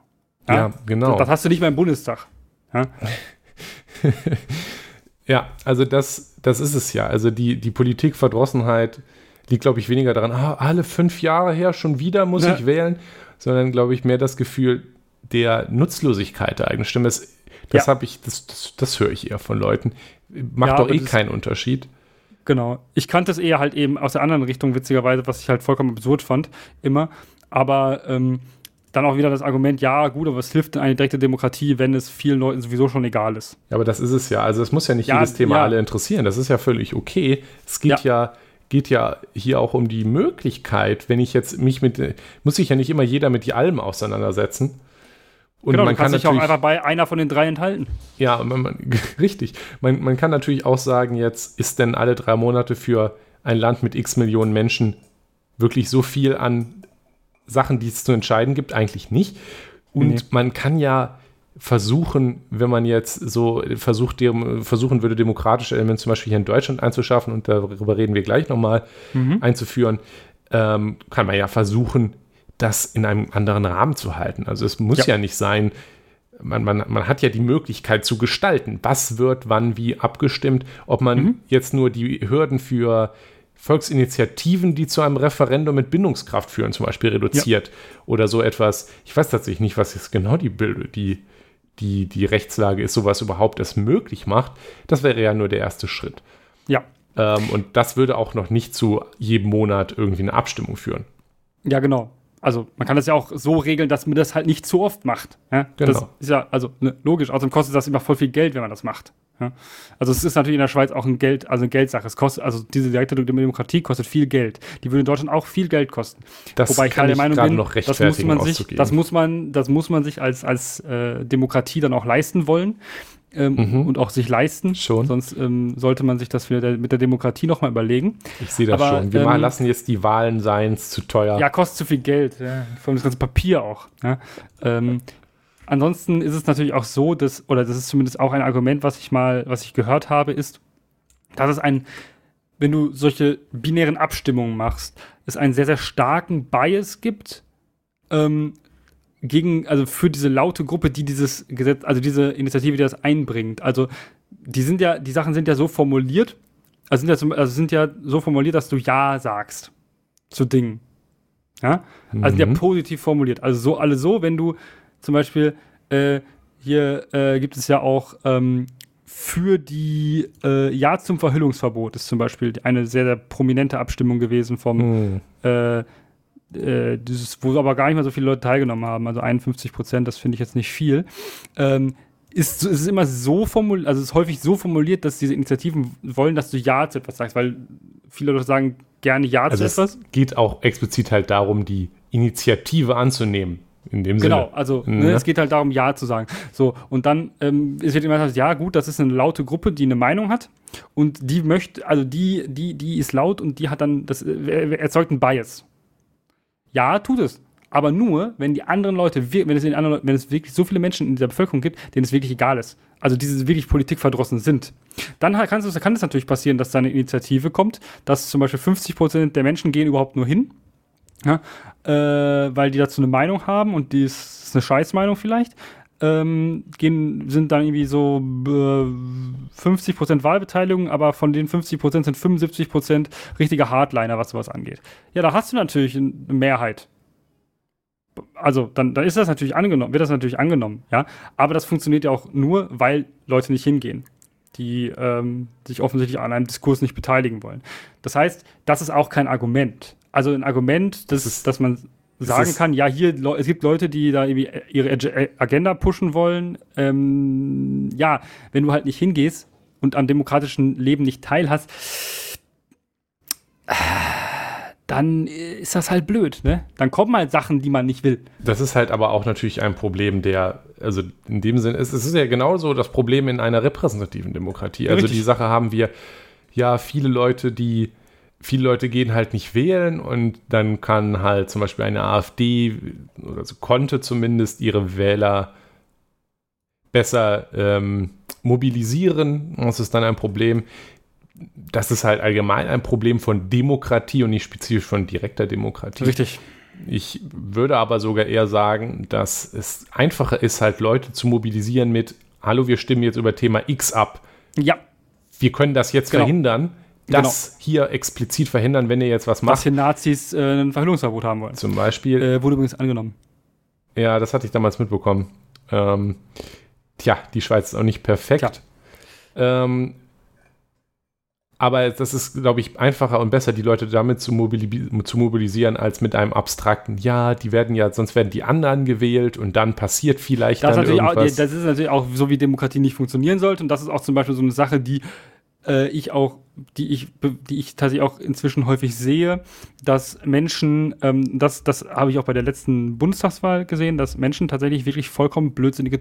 ja, genau. Das, das hast du nicht mal im Bundestag. Ja? Ja, also das, das ist es ja. Also die, die Politikverdrossenheit liegt, glaube ich, weniger daran, ah, alle fünf Jahre her schon wieder muss Ja. ich wählen, sondern, glaube ich, mehr das Gefühl der Nutzlosigkeit der eigenen Stimme. Das, das Ja. habe ich, das, das, das höre ich eher von Leuten. Macht Ja, doch eh keinen Unterschied. Genau. Ich kannte es eher halt eben aus der anderen Richtung, witzigerweise, was ich halt vollkommen absurd fand, immer. Aber ähm, dann auch wieder das Argument, ja, gut, aber was hilft denn eine direkte Demokratie, wenn es vielen Leuten sowieso schon egal ist? Ja, aber das ist es ja. Also es muss ja nicht Ja, jedes Thema ja. alle interessieren. Das ist ja völlig okay. Es geht ja. geht ja hier auch um die Möglichkeit, wenn ich jetzt mich mit, muss sich ja nicht immer jeder mit die Alm auseinandersetzen. Und genau, man kann dich auch einfach bei einer von den drei enthalten. ja, man, man, richtig. Man, man kann natürlich auch sagen, jetzt ist denn alle drei Monate für ein Land mit x Millionen Menschen wirklich so viel an Sachen, die es zu entscheiden gibt, eigentlich nicht. Und Nee. man kann ja versuchen, wenn man jetzt so versucht, dem, versuchen würde, demokratische Elemente zum Beispiel hier in Deutschland einzuschaffen, und darüber reden wir gleich nochmal, einzuführen, ähm, kann man ja versuchen, das in einem anderen Rahmen zu halten. Also es muss ja, Ja. nicht sein, man, man, man hat ja die Möglichkeit zu gestalten, was wird wann wie abgestimmt, ob man jetzt nur die Hürden für Volksinitiativen, die zu einem Referendum mit Bindungskraft führen, zum Beispiel reduziert oder so etwas. Ich weiß tatsächlich nicht, was jetzt genau die, die, die, die Rechtslage ist, sowas überhaupt erst möglich macht. Das wäre ja nur der erste Schritt. Ja. Ähm, und das würde auch noch nicht zu jedem Monat irgendwie eine Abstimmung führen. Ja, genau. Also man kann das ja auch so regeln, dass man das halt nicht zu oft macht. Ja? Das Genau. ist ja also ne, logisch. Außerdem kostet das immer voll viel Geld, wenn man das macht. Ja? Also es ist natürlich in der Schweiz auch ein Geld, also eine Geldsache. Es kostet, also diese direkte Demokratie kostet viel Geld. Die würde in Deutschland auch viel Geld kosten. Das Wobei ich kann der ich Meinung gerade bin, noch das muss man sich, auszugeben. das muss man, das muss man sich als, als äh, Demokratie dann auch leisten wollen. Ähm, Und auch sich leisten. Mhm. Schon. Sonst ähm, sollte man sich das der, mit der Demokratie nochmal überlegen. Ich sehe das Aber, schon. Wir ähm, lassen jetzt die Wahlen sein, ist zu teuer. Ja, kostet zu viel Geld. Ja. Vor allem das ganze Papier auch. Ja. Ähm, ansonsten ist es natürlich auch so, dass, oder das ist zumindest auch ein Argument, was ich mal, was ich gehört habe, ist, dass es ein, wenn du solche binären Abstimmungen machst, es einen sehr, sehr starken Bias gibt, ähm, gegen, also für diese laute Gruppe, die dieses Gesetz, also diese Initiative, die das einbringt. Also, die sind ja, die Sachen sind ja so formuliert, also sind ja, zum, also sind ja so formuliert, dass du Ja sagst zu Dingen. Ja? Also mhm. ja positiv formuliert. Also so alle so, wenn du zum Beispiel äh, hier äh, gibt es ja auch ähm, für die äh, Ja zum Verhüllungsverbot ist zum Beispiel eine sehr, sehr prominente Abstimmung gewesen vom mhm. Äh, dieses, wo aber gar nicht mal so viele Leute teilgenommen haben, also 51 Prozent, das finde ich jetzt nicht viel. Ähm, ist, ist immer so formuliert, also es ist häufig so formuliert, dass diese Initiativen wollen, dass du Ja zu etwas sagst, weil viele Leute sagen gerne Ja also zu etwas. Es geht auch explizit halt darum, die Initiative anzunehmen. In dem genau, Sinne. also ne, ne, es geht halt darum, Ja zu sagen. So, und dann ähm, es wird immer gesagt, ja, gut, das ist eine laute Gruppe, die eine Meinung hat. Und die möchte, also die, die, die ist laut und die hat dann, das äh, erzeugt einen Bias. Ja, tut es. Aber nur, wenn die anderen Leute, wenn es, anderen, wenn es wirklich so viele Menschen in dieser Bevölkerung gibt, denen es wirklich egal ist. Also diese wirklich politikverdrossen sind. Dann kann es, kann es natürlich passieren, dass da eine Initiative kommt, dass zum Beispiel 50 Prozent der Menschen gehen überhaupt nur hin ja, äh, weil die dazu eine Meinung haben und die ist, ist eine Scheißmeinung vielleicht. Ähm, gehen, sind dann irgendwie so äh, 50% Wahlbeteiligung, aber von den 50% sind 75% richtige Hardliner, was sowas angeht. Ja, da hast du natürlich eine Mehrheit. Also, dann, dann ist das natürlich angenommen, wird das natürlich angenommen, ja. Aber das funktioniert ja auch nur, weil Leute nicht hingehen, die ähm, sich offensichtlich an einem Diskurs nicht beteiligen wollen. Das heißt, das ist auch kein Argument also ein Argument, das, das ist, dass man sagen kann, ja, hier, es gibt Leute, die da irgendwie ihre äh, Agenda pushen wollen. Ähm, ja, wenn du halt nicht hingehst und am demokratischen Leben nicht teilhast, dann ist das halt blöd, ne? Dann kommen halt Sachen, die man nicht will. Das ist halt aber auch natürlich ein Problem, der, also in dem Sinne, es, es ist ja genauso das Problem in einer repräsentativen Demokratie. Also Richtig. die Sache haben wir, ja, viele Leute, die viele Leute gehen halt nicht wählen und dann kann halt zum Beispiel eine AfD oder so konnte zumindest ihre Wähler besser ähm, mobilisieren. Das ist dann ein Problem. Das ist halt allgemein ein Problem von Demokratie und nicht spezifisch von direkter Demokratie. Richtig. Ich würde aber sogar eher sagen, dass es einfacher ist, halt Leute zu mobilisieren mit, hallo, wir stimmen jetzt über Thema X ab. Ja. Wir können das jetzt genau. verhindern das genau. hier explizit verhindern, wenn ihr jetzt was macht. Was hier Nazis äh, ein Verhüllungsverbot haben wollen. Zum Beispiel. Äh, wurde übrigens angenommen. Ja, das hatte ich damals mitbekommen. Ähm, tja, die Schweiz ist auch nicht perfekt. Ähm, aber das ist, glaube ich, einfacher und besser, die Leute damit zu, mobili zu, mobilisieren, als mit einem abstrakten, ja, die werden ja, sonst werden die anderen gewählt und dann passiert vielleicht das dann irgendwas. Auch, das ist natürlich auch so, wie Demokratie nicht funktionieren sollte und das ist auch zum Beispiel so eine Sache, die äh, ich auch, die ich, die ich tatsächlich auch inzwischen häufig sehe, dass Menschen, ähm, das, das habe ich auch bei der letzten Bundestagswahl gesehen, dass Menschen tatsächlich wirklich vollkommen blödsinnige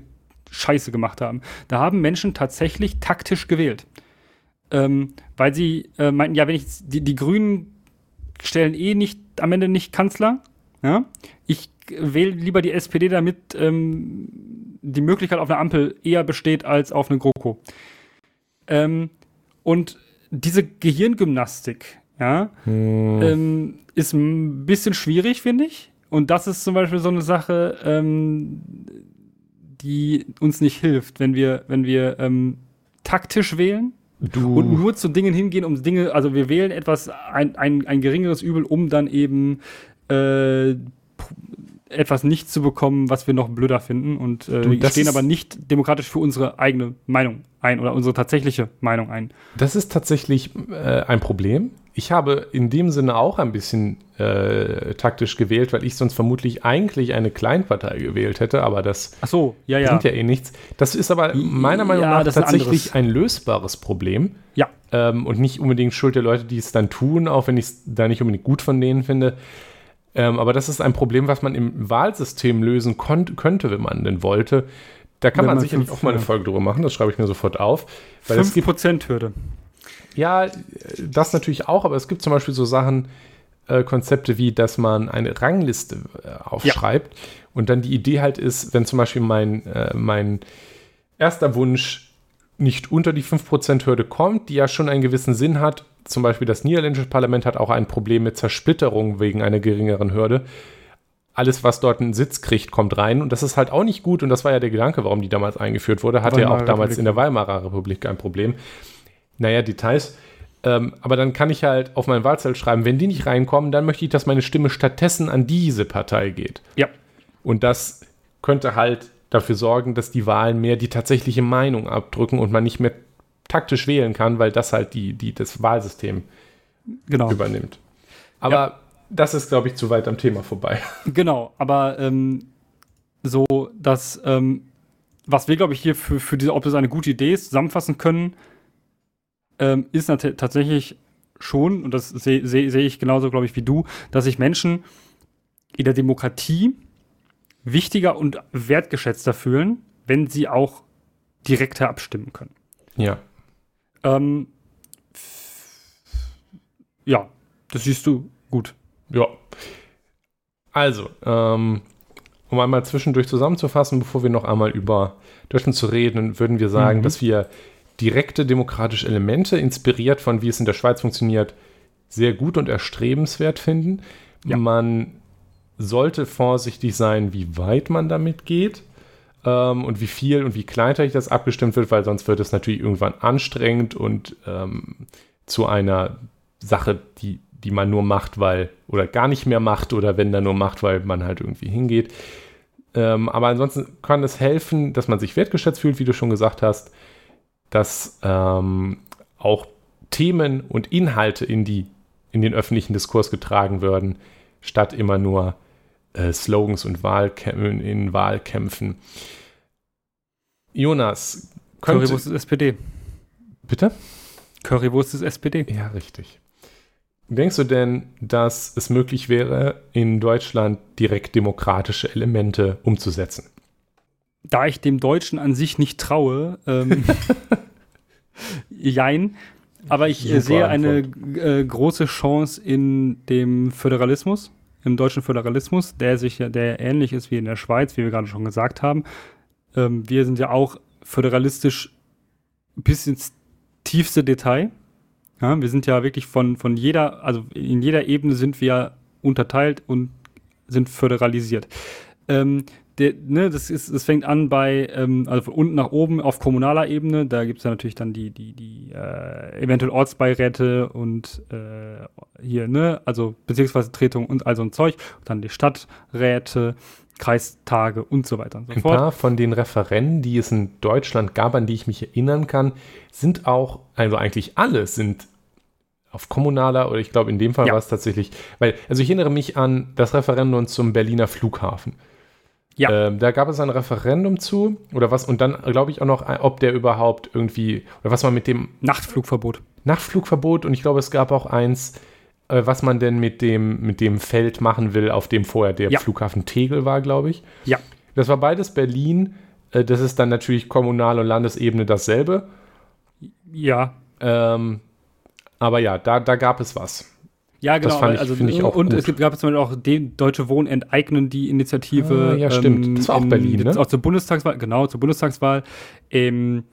Scheiße gemacht haben. Da haben Menschen tatsächlich taktisch gewählt. Ähm, weil sie äh, meinten, ja, wenn ich die, die Grünen stellen eh nicht am Ende nicht Kanzler, ja, ich wähle lieber die SPD, damit ähm, die Möglichkeit auf eine Ampel eher besteht als auf eine GroKo. Ähm, und diese Gehirngymnastik, ja, hm. ähm, ist ein bisschen schwierig, finde ich. Und das ist zum Beispiel so eine Sache, ähm, die uns nicht hilft, wenn wir, wenn wir ähm, taktisch wählen du. und nur zu Dingen hingehen, um Dinge, also wir wählen etwas, ein, ein, ein geringeres Übel, um dann eben äh, etwas nicht zu bekommen, was wir noch blöder finden. Und äh, du, stehen aber nicht demokratisch für unsere eigene Meinung ein oder unsere tatsächliche Meinung ein. Das ist tatsächlich äh, ein Problem. Ich habe in dem Sinne auch ein bisschen äh, taktisch gewählt, weil ich sonst vermutlich eigentlich eine Kleinpartei gewählt hätte, aber das so, ja, ja. bringt ja eh nichts. Das ist aber meiner Meinung ja, nach tatsächlich ein, ein, lösbares Problem. Ja. Ähm, und nicht unbedingt Schuld der Leute, die es dann tun, auch wenn ich es da nicht unbedingt gut von denen finde. Ähm, aber das ist ein Problem, was man im Wahlsystem lösen könnte, wenn man denn wollte. Da kann wenn man, man sicherlich auch mal eine Folge drüber machen, das schreibe ich mir sofort auf. Weil 5%-Hürde. Ja, das natürlich auch, aber es gibt zum Beispiel so Sachen, äh, Konzepte wie, dass man eine Rangliste äh, aufschreibt ja. und dann die Idee halt ist, wenn zum Beispiel mein, äh, mein erster Wunsch nicht unter die 5%-Hürde kommt, die ja schon einen gewissen Sinn hat, zum Beispiel das niederländische Parlament hat auch ein Problem mit Zersplitterung wegen einer geringeren Hürde. Alles, was dort einen Sitz kriegt, kommt rein. Und das ist halt auch nicht gut. Und das war ja der Gedanke, warum die damals eingeführt wurde. Hatte ja auch damals in der Weimarer Republik ein Problem. Naja, Details. Ähm, aber dann kann ich halt auf mein Wahlzettel schreiben, wenn die nicht reinkommen, dann möchte ich, dass meine Stimme stattdessen an diese Partei geht. Ja. Und das könnte halt dafür sorgen, dass die Wahlen mehr die tatsächliche Meinung abdrücken und man nicht mehr taktisch wählen kann, weil das halt die, die das Wahlsystem Genau. übernimmt. Aber Ja. das ist, glaube ich, zu weit am Thema vorbei. Genau, aber ähm, so, dass, ähm, was wir, glaube ich, hier für, für diese, ob das eine gute Idee ist, zusammenfassen können, ähm, ist tatsächlich schon, und das sehe seh, seh ich genauso, glaube ich, wie du, dass sich Menschen in der Demokratie wichtiger und wertgeschätzter fühlen, wenn sie auch direkter abstimmen können. Ja. Ähm, ja, das siehst du gut. Ja. Also, ähm, um einmal zwischendurch zusammenzufassen, bevor wir noch einmal über Deutschland zu reden, würden wir sagen, Mhm. dass wir direkte demokratische Elemente, inspiriert von wie es in der Schweiz funktioniert, sehr gut und erstrebenswert finden. Ja. Man sollte vorsichtig sein, wie weit man damit geht ähm, und wie viel und wie kleinteilig das abgestimmt wird, weil sonst wird es natürlich irgendwann anstrengend und ähm, zu einer Sache, die, die man nur macht, weil, oder gar nicht mehr macht, oder wenn dann nur macht, weil man halt irgendwie hingeht. Ähm, aber ansonsten kann es helfen, dass man sich wertgeschätzt fühlt, wie du schon gesagt hast, dass ähm, auch Themen und Inhalte in, die, in den öffentlichen Diskurs getragen werden, statt immer nur äh, Slogans und Wahlkämpfen in Wahlkämpfen. Jonas, könnte, Currywurst ist SPD. bitte? Currywurst ist SPD. Ja, richtig. Denkst du denn, dass es möglich wäre, in Deutschland direkt demokratische Elemente umzusetzen? Da ich dem Deutschen an sich nicht traue, ähm, jein, aber ich äh, Super sehe eine äh, große Chance in dem Föderalismus, im deutschen Föderalismus, der sich der ähnlich ist wie in der Schweiz, wie wir gerade schon gesagt haben. Ähm, wir sind ja auch föderalistisch bis ins tiefste Detail. Ja, wir sind ja wirklich von, von jeder, also in jeder Ebene sind wir unterteilt und sind föderalisiert. Ähm, der, ne, das, ist, das fängt an bei, ähm, also von unten nach oben auf kommunaler Ebene. Da gibt es ja natürlich dann die, die, die äh, eventuell Ortsbeiräte und äh, hier, ne, also Bezirksvertretung und all so ein Zeug. Und dann die Stadträte, Kreistage und so weiter und so Ein fort. paar von den Referenden, die es in Deutschland gab, an die ich mich erinnern kann, sind auch, also eigentlich alle sind auf kommunaler oder ich glaube in dem Fall Ja. war es tatsächlich, weil, also ich erinnere mich an das Referendum zum Berliner Flughafen. Ja. Ähm, da gab es ein Referendum zu oder was und dann glaube ich auch noch, ob der überhaupt irgendwie oder was man mit dem Nachtflugverbot. Nachtflugverbot und ich glaube, es gab auch eins, äh, was man denn mit dem, mit dem Feld machen will, auf dem vorher der Ja. Flughafen Tegel war, glaube ich. Ja. Das war beides Berlin. Äh, das ist dann natürlich Kommunal- und Landesebene dasselbe. Ja, Ähm, aber ja, da, da gab es was. Ja, genau. Das fand ich- also, ich und gut. es gab zum Beispiel auch den Deutsche Wohnen enteignen die Initiative. Ah, ja, stimmt. Das war auch in- Berlin, ne? Auch zur Bundestagswahl, genau, zur Bundestagswahl. Ähm,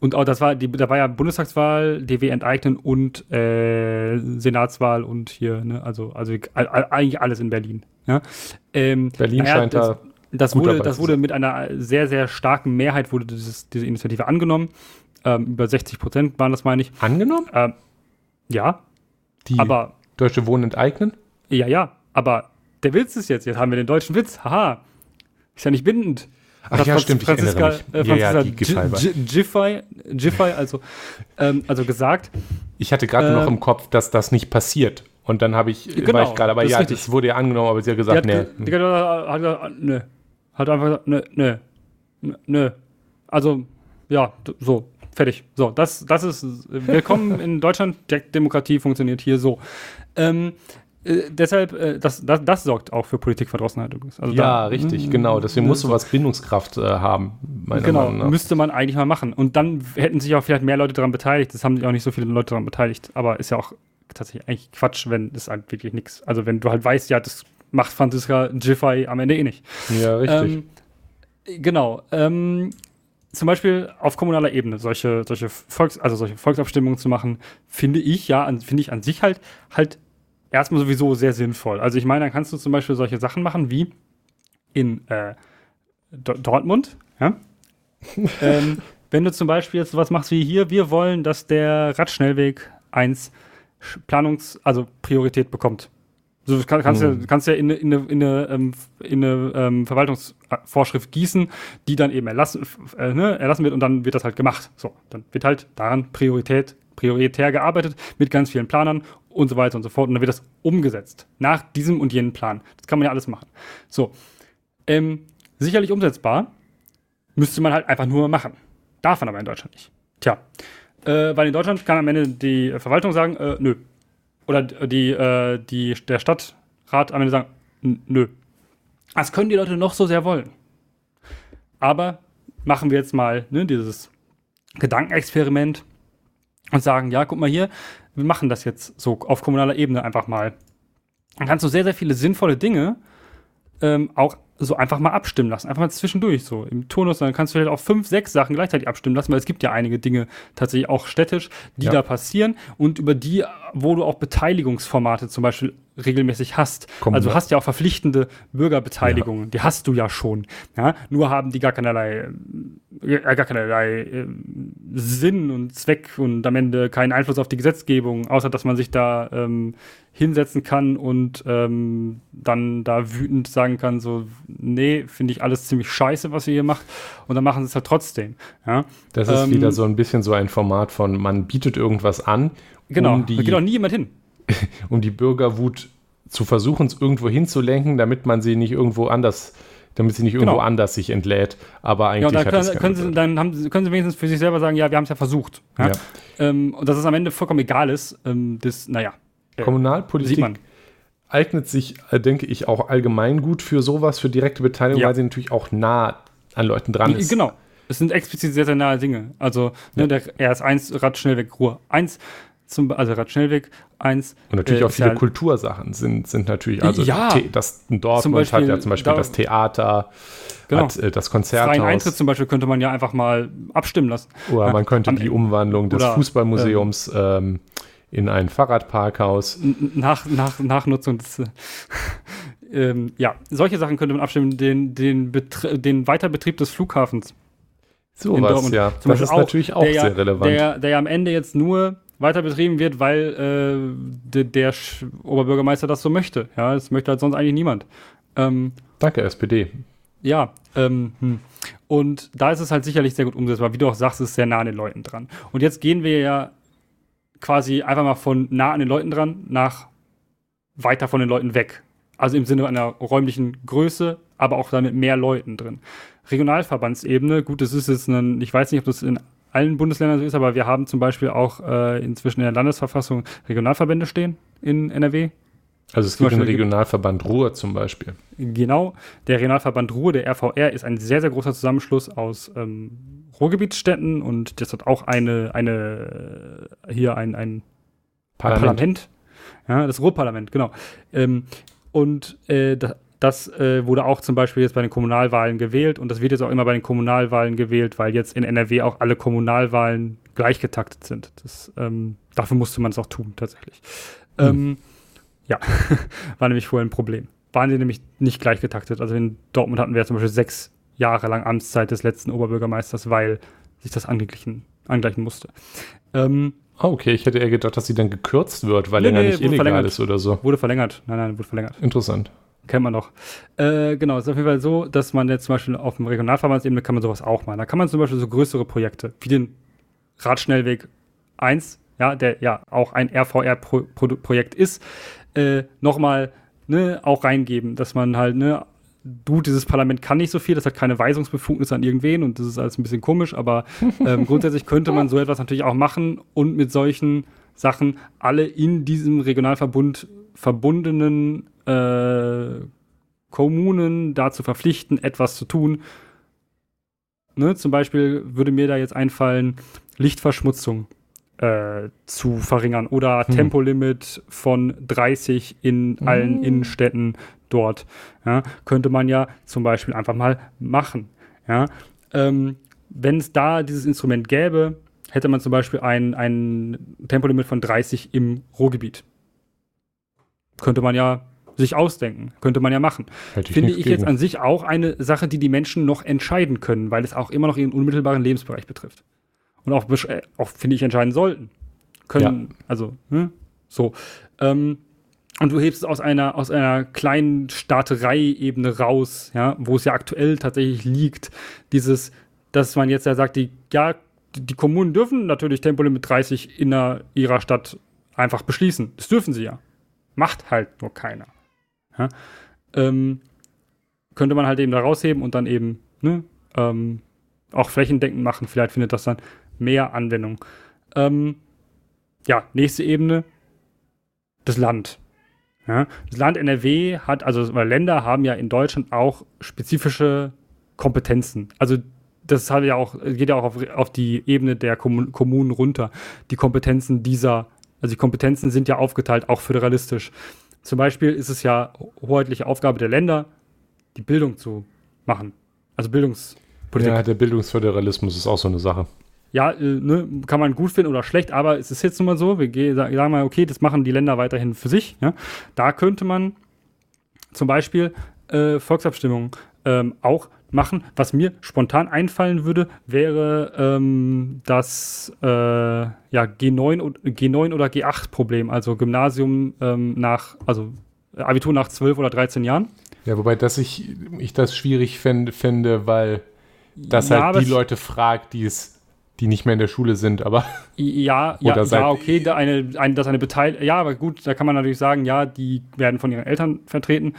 und auch das war, die, da war ja Bundestagswahl, DW enteignen und äh, Senatswahl und hier, ne, also, also eigentlich alles in Berlin. Ja? Ähm, Berlin scheint das, da. das gut wurde, das wurde mit einer sehr, sehr starken Mehrheit wurde dieses, diese Initiative angenommen. Ähm, über 60 Prozent waren das, meine ich. Angenommen? Ähm, ja, Die aber Deutsche Wohnen enteignen? ja, ja, aber der Witz ist jetzt, jetzt haben wir den deutschen Witz, haha. Ist ja nicht bindend. Ach ja, Franz- stimmt, ich Franziska, erinnere mich. Äh, Ja, ja, Giffey also, ähm, also gesagt, Ich hatte gerade noch Ähm, im Kopf, dass das nicht passiert. Und dann habe ich, Genau, war ich gerade, aber ja, richtig. das wurde ja angenommen, aber sie hat gesagt, nee. ge- die hat, gesagt, hat gesagt, nö. Hat einfach gesagt, nö, nö, nö. Also, ja, so, fertig. So, das, das ist, willkommen in Deutschland, Demokratie funktioniert hier so. Ähm, äh, deshalb, äh, das, das, das sorgt auch für Politikverdrossenheit übrigens. Also Ja, da- richtig, genau. Deswegen muss sowas Bindungskraft äh, haben, Genau, müsste man eigentlich mal machen. Und dann hätten sich auch vielleicht mehr Leute daran beteiligt. Das haben sich auch nicht so viele Leute daran beteiligt. Aber ist ja auch tatsächlich eigentlich Quatsch, wenn es halt wirklich nichts. Also wenn du halt weißt, ja, das macht Franziska Giffey am Ende eh nicht. Ja, richtig. Ähm, genau. Ähm, zum Beispiel auf kommunaler Ebene solche, solche Volks, also solche Volksabstimmungen zu machen, finde ich ja, an- finde ich an sich halt halt erstmal sowieso sehr sinnvoll. Also ich meine, dann kannst du zum Beispiel solche Sachen machen wie in äh, Do Dortmund, ja? ähm, wenn du zum Beispiel jetzt was machst wie hier, wir wollen, dass der Radschnellweg eins Planungs-, also Priorität bekommt. So kann, kannst du Hm. kannst ja in eine, in eine, in eine, ähm, in eine ähm, Verwaltungsvorschrift gießen, die dann eben erlassen, äh, ne, erlassen wird und dann wird das halt gemacht. So, dann wird halt daran Priorität, prioritär gearbeitet mit ganz vielen Planern und so weiter und so fort. Und dann wird das umgesetzt nach diesem und jenem Plan. Das kann man ja alles machen. So, ähm, sicherlich umsetzbar, müsste man halt einfach nur machen. Darf man aber in Deutschland nicht. Tja, äh, weil in Deutschland kann am Ende die Verwaltung sagen, äh, nö. Oder die, äh, die, der Stadtrat am Ende sagen, "N- nö. Das können die Leute noch so sehr wollen. Aber machen wir jetzt mal ne, dieses Gedankenexperiment und sagen, ja, guck mal hier, wir machen das jetzt so auf kommunaler Ebene einfach mal. Dann kannst du sehr, sehr viele sinnvolle Dinge ähm, auch so einfach mal abstimmen lassen. Einfach mal zwischendurch so im Turnus. Dann kannst du vielleicht auch fünf, sechs Sachen gleichzeitig abstimmen lassen, weil es gibt ja einige Dinge tatsächlich auch städtisch, die Ja. da passieren und über die, wo du auch Beteiligungsformate zum Beispiel regelmäßig hast. Kommen also du wir- hast ja auch verpflichtende Bürgerbeteiligungen, die hast du ja schon. Ja? Nur haben die gar keinerlei, äh, gar keinerlei äh, Sinn und Zweck und am Ende keinen Einfluss auf die Gesetzgebung, außer dass man sich da ähm, hinsetzen kann und ähm, dann da wütend sagen kann, so, nee, finde ich alles ziemlich scheiße, was ihr hier macht. Und dann machen sie es halt trotzdem. Ja? Das ist Ähm, wieder so ein bisschen so ein Format von, man bietet irgendwas an, Genau, um da geht die, auch nie jemand hin. um die Bürgerwut zu versuchen, es irgendwo hinzulenken, damit man sie nicht irgendwo anders, damit sie nicht irgendwo Genau. anders sich entlädt. Aber Ja, eigentlich und dann, hat können, keinen können, sie, dann haben, können sie wenigstens für sich selber sagen, ja, wir haben es ja versucht. Ja? Ja. Ähm, und dass es am Ende vollkommen egal ist, ähm, das, naja, Kommunalpolitik eignet sich, äh, denke ich, auch allgemein gut für sowas, für direkte Beteiligung, Ja. weil sie natürlich auch nah an Leuten dran ist. Genau. Es sind explizit sehr, sehr nahe Dinge. Also, ne, der RS1, Radschnellweg, Ruhr 1, zum, also Radschnellweg 1. Und natürlich äh, auch viele ja- Kultursachen sind, sind natürlich, also Ja. The- das Dortmund Beispiel hat ja zum Beispiel da- das Theater, Genau. hat äh, das Freien Eintritt Konzerthaus zum Beispiel könnte man ja einfach mal abstimmen lassen. oder man könnte am die. Umwandlung des Oder, Fußballmuseums ähm, in ein Fahrradparkhaus. Nach, nach, Nachnutzung des. äh, ähm, ja, solche Sachen könnte man abstimmen. Den, den, Betr den Weiterbetrieb des Flughafens. So was, ja. Zum Das Beispiel ist natürlich auch der sehr relevant. Der, der ja am Ende jetzt nur weiter betrieben wird, weil äh, de, der Sch Oberbürgermeister das so möchte. Ja, das möchte halt sonst eigentlich niemand. Ähm, Danke, SPD. ja, ähm, hm. und da ist es halt sicherlich sehr gut umsetzbar. Wie du auch sagst, es ist sehr nah an den Leuten dran. Und jetzt gehen wir ja quasi einfach mal von nah an den Leuten dran nach weiter von den Leuten weg. Also im Sinne einer räumlichen Größe, aber auch damit mehr Leuten drin. Regionalverbandsebene, gut, das ist jetzt ein, ich weiß nicht, ob das in allen Bundesländern so ist, aber wir haben zum Beispiel auch äh, inzwischen in der Landesverfassung Regionalverbände stehen in NRW. Also es Zum gibt den Regionalverband Ruhr zum Beispiel. Genau, der Regionalverband Ruhr, der RVR, ist ein sehr, sehr großer Zusammenschluss aus ähm, Ruhrgebietsstädten und das hat auch eine, eine hier ein, ein Parlament. Ja, das Ruhrparlament, genau. Ähm, und äh, da, das äh, wurde auch zum Beispiel jetzt bei den Kommunalwahlen gewählt und das wird jetzt auch immer bei den Kommunalwahlen gewählt, weil jetzt in NRW auch alle Kommunalwahlen gleichgetaktet sind. Das, ähm, dafür musste man es auch tun, tatsächlich. Hm. Ähm, ja, war nämlich vorher ein Problem. Waren sie nämlich nicht gleichgetaktet. Also in Dortmund hatten wir ja zum Beispiel sechs Jahre lang Amtszeit des letzten Oberbürgermeisters, weil sich das angeglichen, angleichen musste. Ähm, Ah, okay, ich hätte eher gedacht, dass sie dann gekürzt wird, weil Nee, länger nee, nicht illegal verlängert. ist oder so. Wurde verlängert. Nein, nein, wurde verlängert. Interessant. Kennt man doch. Äh, genau, es ist auf jeden Fall so, dass man jetzt zum Beispiel auf dem Regionalverbandsebene kann man sowas auch machen. Da kann man zum Beispiel so größere Projekte, wie den Radschnellweg 1, ja, der ja auch ein RVR-Projekt ist, äh, nochmal ne, auch reingeben, dass man halt, ne, du, dieses Parlament kann nicht so viel, das hat keine Weisungsbefugnis an irgendwen und das ist alles ein bisschen komisch, aber ähm, grundsätzlich könnte man so etwas natürlich auch machen und mit solchen Sachen alle in diesem Regionalverbund verbundenen äh, Kommunen dazu verpflichten, etwas zu tun. Ne, zum Beispiel würde mir da jetzt einfallen, Lichtverschmutzung äh, zu verringern oder Hm. Tempolimit von 30 in allen Mm. Innenstädten dort. Ja, könnte man ja zum Beispiel einfach mal machen. Ja, ähm, wenn es da dieses Instrument gäbe, hätte man zum Beispiel ein, ein Tempolimit von 30 im Ruhrgebiet. Könnte man ja sich ausdenken, könnte man ja machen. Hätte Finde nichts ich jetzt an sich auch eine Sache, die die Menschen noch entscheiden können, weil es auch immer noch ihren unmittelbaren Lebensbereich betrifft. Und auch, äh, auch finde ich, entscheiden sollten. können, ja. also, hm, so. Ähm, und du hebst es aus einer, aus einer kleinen Staaterei-Ebene raus, ja, wo es ja aktuell tatsächlich liegt, dieses, dass man jetzt ja sagt, die, ja, die Kommunen dürfen natürlich Tempolimit 30 in ihrer Stadt einfach beschließen. Das dürfen sie ja. Macht halt nur keiner. Ja? Ähm, könnte man halt eben da rausheben und dann eben ne, ähm, auch flächendeckend machen. Vielleicht findet das dann mehr Anwendung. Ähm, ja, nächste Ebene, das Land. Ja, das Land NRW hat, also Länder haben ja in Deutschland auch spezifische Kompetenzen. Also das hat ja auch, geht ja auch auf, auf die Ebene der Kommunen runter. Die Kompetenzen dieser, also die Kompetenzen sind ja aufgeteilt, auch föderalistisch. Zum Beispiel ist es ja hoheitliche Aufgabe der Länder, die Bildung zu machen. Also Bildungspolitik. Ja, der Bildungsföderalismus ist auch so eine Sache. Ja, äh, ne, kann man gut finden oder schlecht, aber es ist jetzt nun mal so, wir gehen, sagen mal, okay, das machen die Länder weiterhin für sich. Ja? Da könnte man zum Beispiel äh, Volksabstimmungen ähm, auch machen. Was mir spontan einfallen würde, wäre ähm, das äh, ja, G9, G9 oder G8-Problem, also Gymnasium ähm, nach, also Abitur nach 12 oder 13 Jahren. Ja, wobei das ich, ich das schwierig fände, fände weil das ja, halt die Leute fragt, die es die nicht mehr in der Schule sind, aber. Ja, ja, ja, okay, da eine, eine, dass eine Beteiligung. Ja, aber gut, da kann man natürlich sagen, ja, die werden von ihren Eltern vertreten.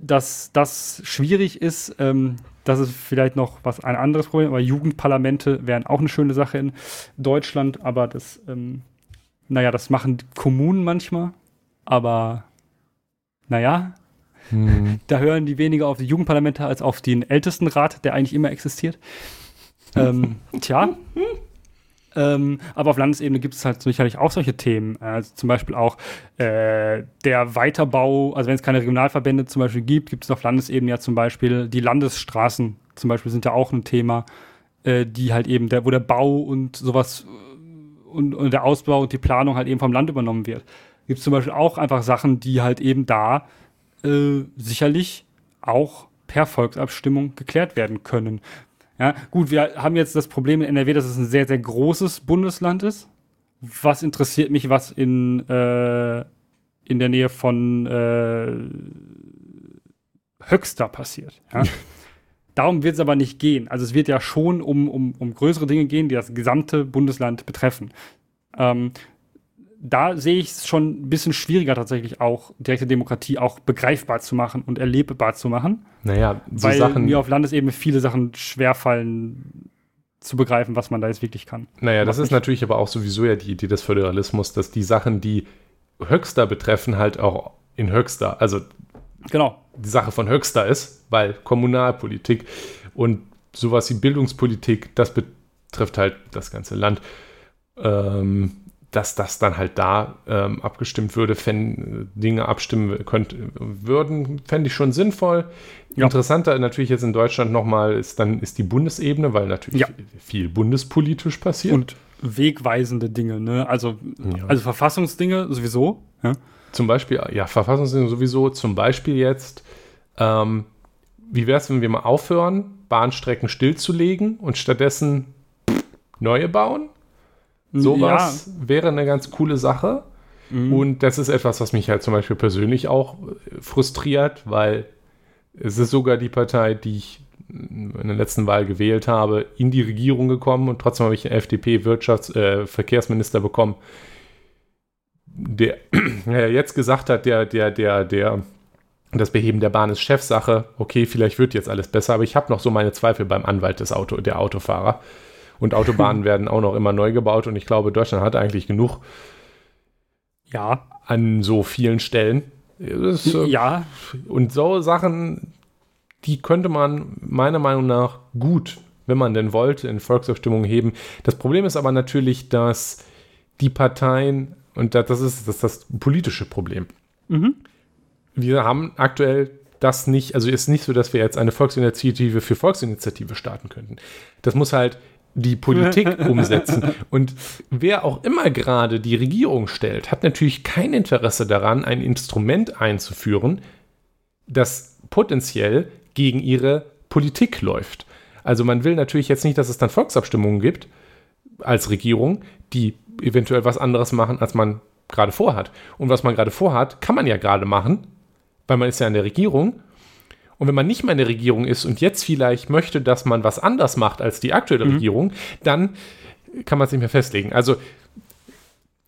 Dass das schwierig ist, ähm, das ist vielleicht noch was ein anderes Problem, aber Jugendparlamente wären auch eine schöne Sache in Deutschland, aber das, ähm, naja, das machen Kommunen manchmal, aber naja, hm. da hören die weniger auf die Jugendparlamente als auf den Ältestenrat, der eigentlich immer existiert ähm, tja. Ähm, aber auf Landesebene gibt es halt sicherlich auch solche Themen. Also zum Beispiel auch äh, der Weiterbau, also wenn es keine Regionalverbände zum Beispiel gibt, gibt es auf Landesebene ja zum Beispiel die Landesstraßen zum Beispiel sind ja auch ein Thema, äh, die halt eben, der, wo der Bau und sowas und, und, der Ausbau und die Planung halt eben vom Land übernommen wird. Gibt es zum Beispiel auch einfach Sachen, die halt eben da äh, sicherlich auch per Volksabstimmung geklärt werden können. Ja, gut, wir haben jetzt das Problem in NRW, dass es ein sehr, sehr großes Bundesland ist. Was interessiert mich, was in, äh, in der Nähe von äh, Höxter passiert? Ja? Darum wird es aber nicht gehen. Also es wird ja schon um, um, um größere Dinge gehen, die das gesamte Bundesland betreffen. Ähm, da sehe ich es schon ein bisschen schwieriger tatsächlich auch, direkte Demokratie auch begreifbar zu machen und erlebbar zu machen. Naja, so weil Sachen, mir auf Landesebene viele Sachen schwerfallen zu begreifen, was man da jetzt wirklich kann. Naja, das ist natürlich aber auch sowieso ja die Idee des Föderalismus, dass die Sachen, die Höchster betreffen, halt auch in Höchster, also genau. die Sache von Höchster ist, weil Kommunalpolitik und sowas wie Bildungspolitik, das betrifft halt das ganze Land. Ähm, dass das dann halt da ähm, abgestimmt würde, wenn Dinge abstimmen könnt, würden, fände ich schon sinnvoll. Ja. Interessanter natürlich jetzt in Deutschland nochmal ist dann ist die Bundesebene, weil natürlich ja. viel bundespolitisch passiert. Und wegweisende Dinge, ne? Also, ja. also Verfassungsdinge sowieso. Zum Beispiel, ja, Verfassungsdinge sowieso, zum Beispiel jetzt, ähm, wie wäre es, wenn wir mal aufhören, Bahnstrecken stillzulegen und stattdessen neue bauen? Sowas ja. wäre eine ganz coole Sache. Mhm. Und das ist etwas, was mich halt zum Beispiel persönlich auch äh, frustriert, weil es ist sogar die Partei, die ich in der letzten Wahl gewählt habe, in die Regierung gekommen und trotzdem habe ich einen FDP-Wirtschafts-Verkehrsminister äh, bekommen, der ja, jetzt gesagt hat, der, der, der, der, das Beheben der Bahn ist Chefsache. Okay, vielleicht wird jetzt alles besser, aber ich habe noch so meine Zweifel beim Anwalt des Auto, der Autofahrer. Und Autobahnen werden auch noch immer neu gebaut. Und ich glaube, Deutschland hat eigentlich genug. Ja. An so vielen Stellen. Ist, äh, ja. Und so Sachen, die könnte man meiner Meinung nach gut, wenn man denn wollte, in Volksabstimmungen heben. Das Problem ist aber natürlich, dass die Parteien, und das ist das, ist das politische Problem. Mhm. Wir haben aktuell das nicht, also ist nicht so, dass wir jetzt eine Volksinitiative für Volksinitiative starten könnten. Das muss halt die Politik umsetzen. Und wer auch immer gerade die Regierung stellt, hat natürlich kein Interesse daran, ein Instrument einzuführen, das potenziell gegen ihre Politik läuft. Also man will natürlich jetzt nicht, dass es dann Volksabstimmungen gibt, als Regierung, die eventuell was anderes machen, als man gerade vorhat. Und was man gerade vorhat, kann man ja gerade machen, weil man ist ja in der Regierung. Und wenn man nicht mehr in der Regierung ist und jetzt vielleicht möchte, dass man was anders macht als die aktuelle mhm. Regierung, dann kann man es nicht mehr festlegen. Also,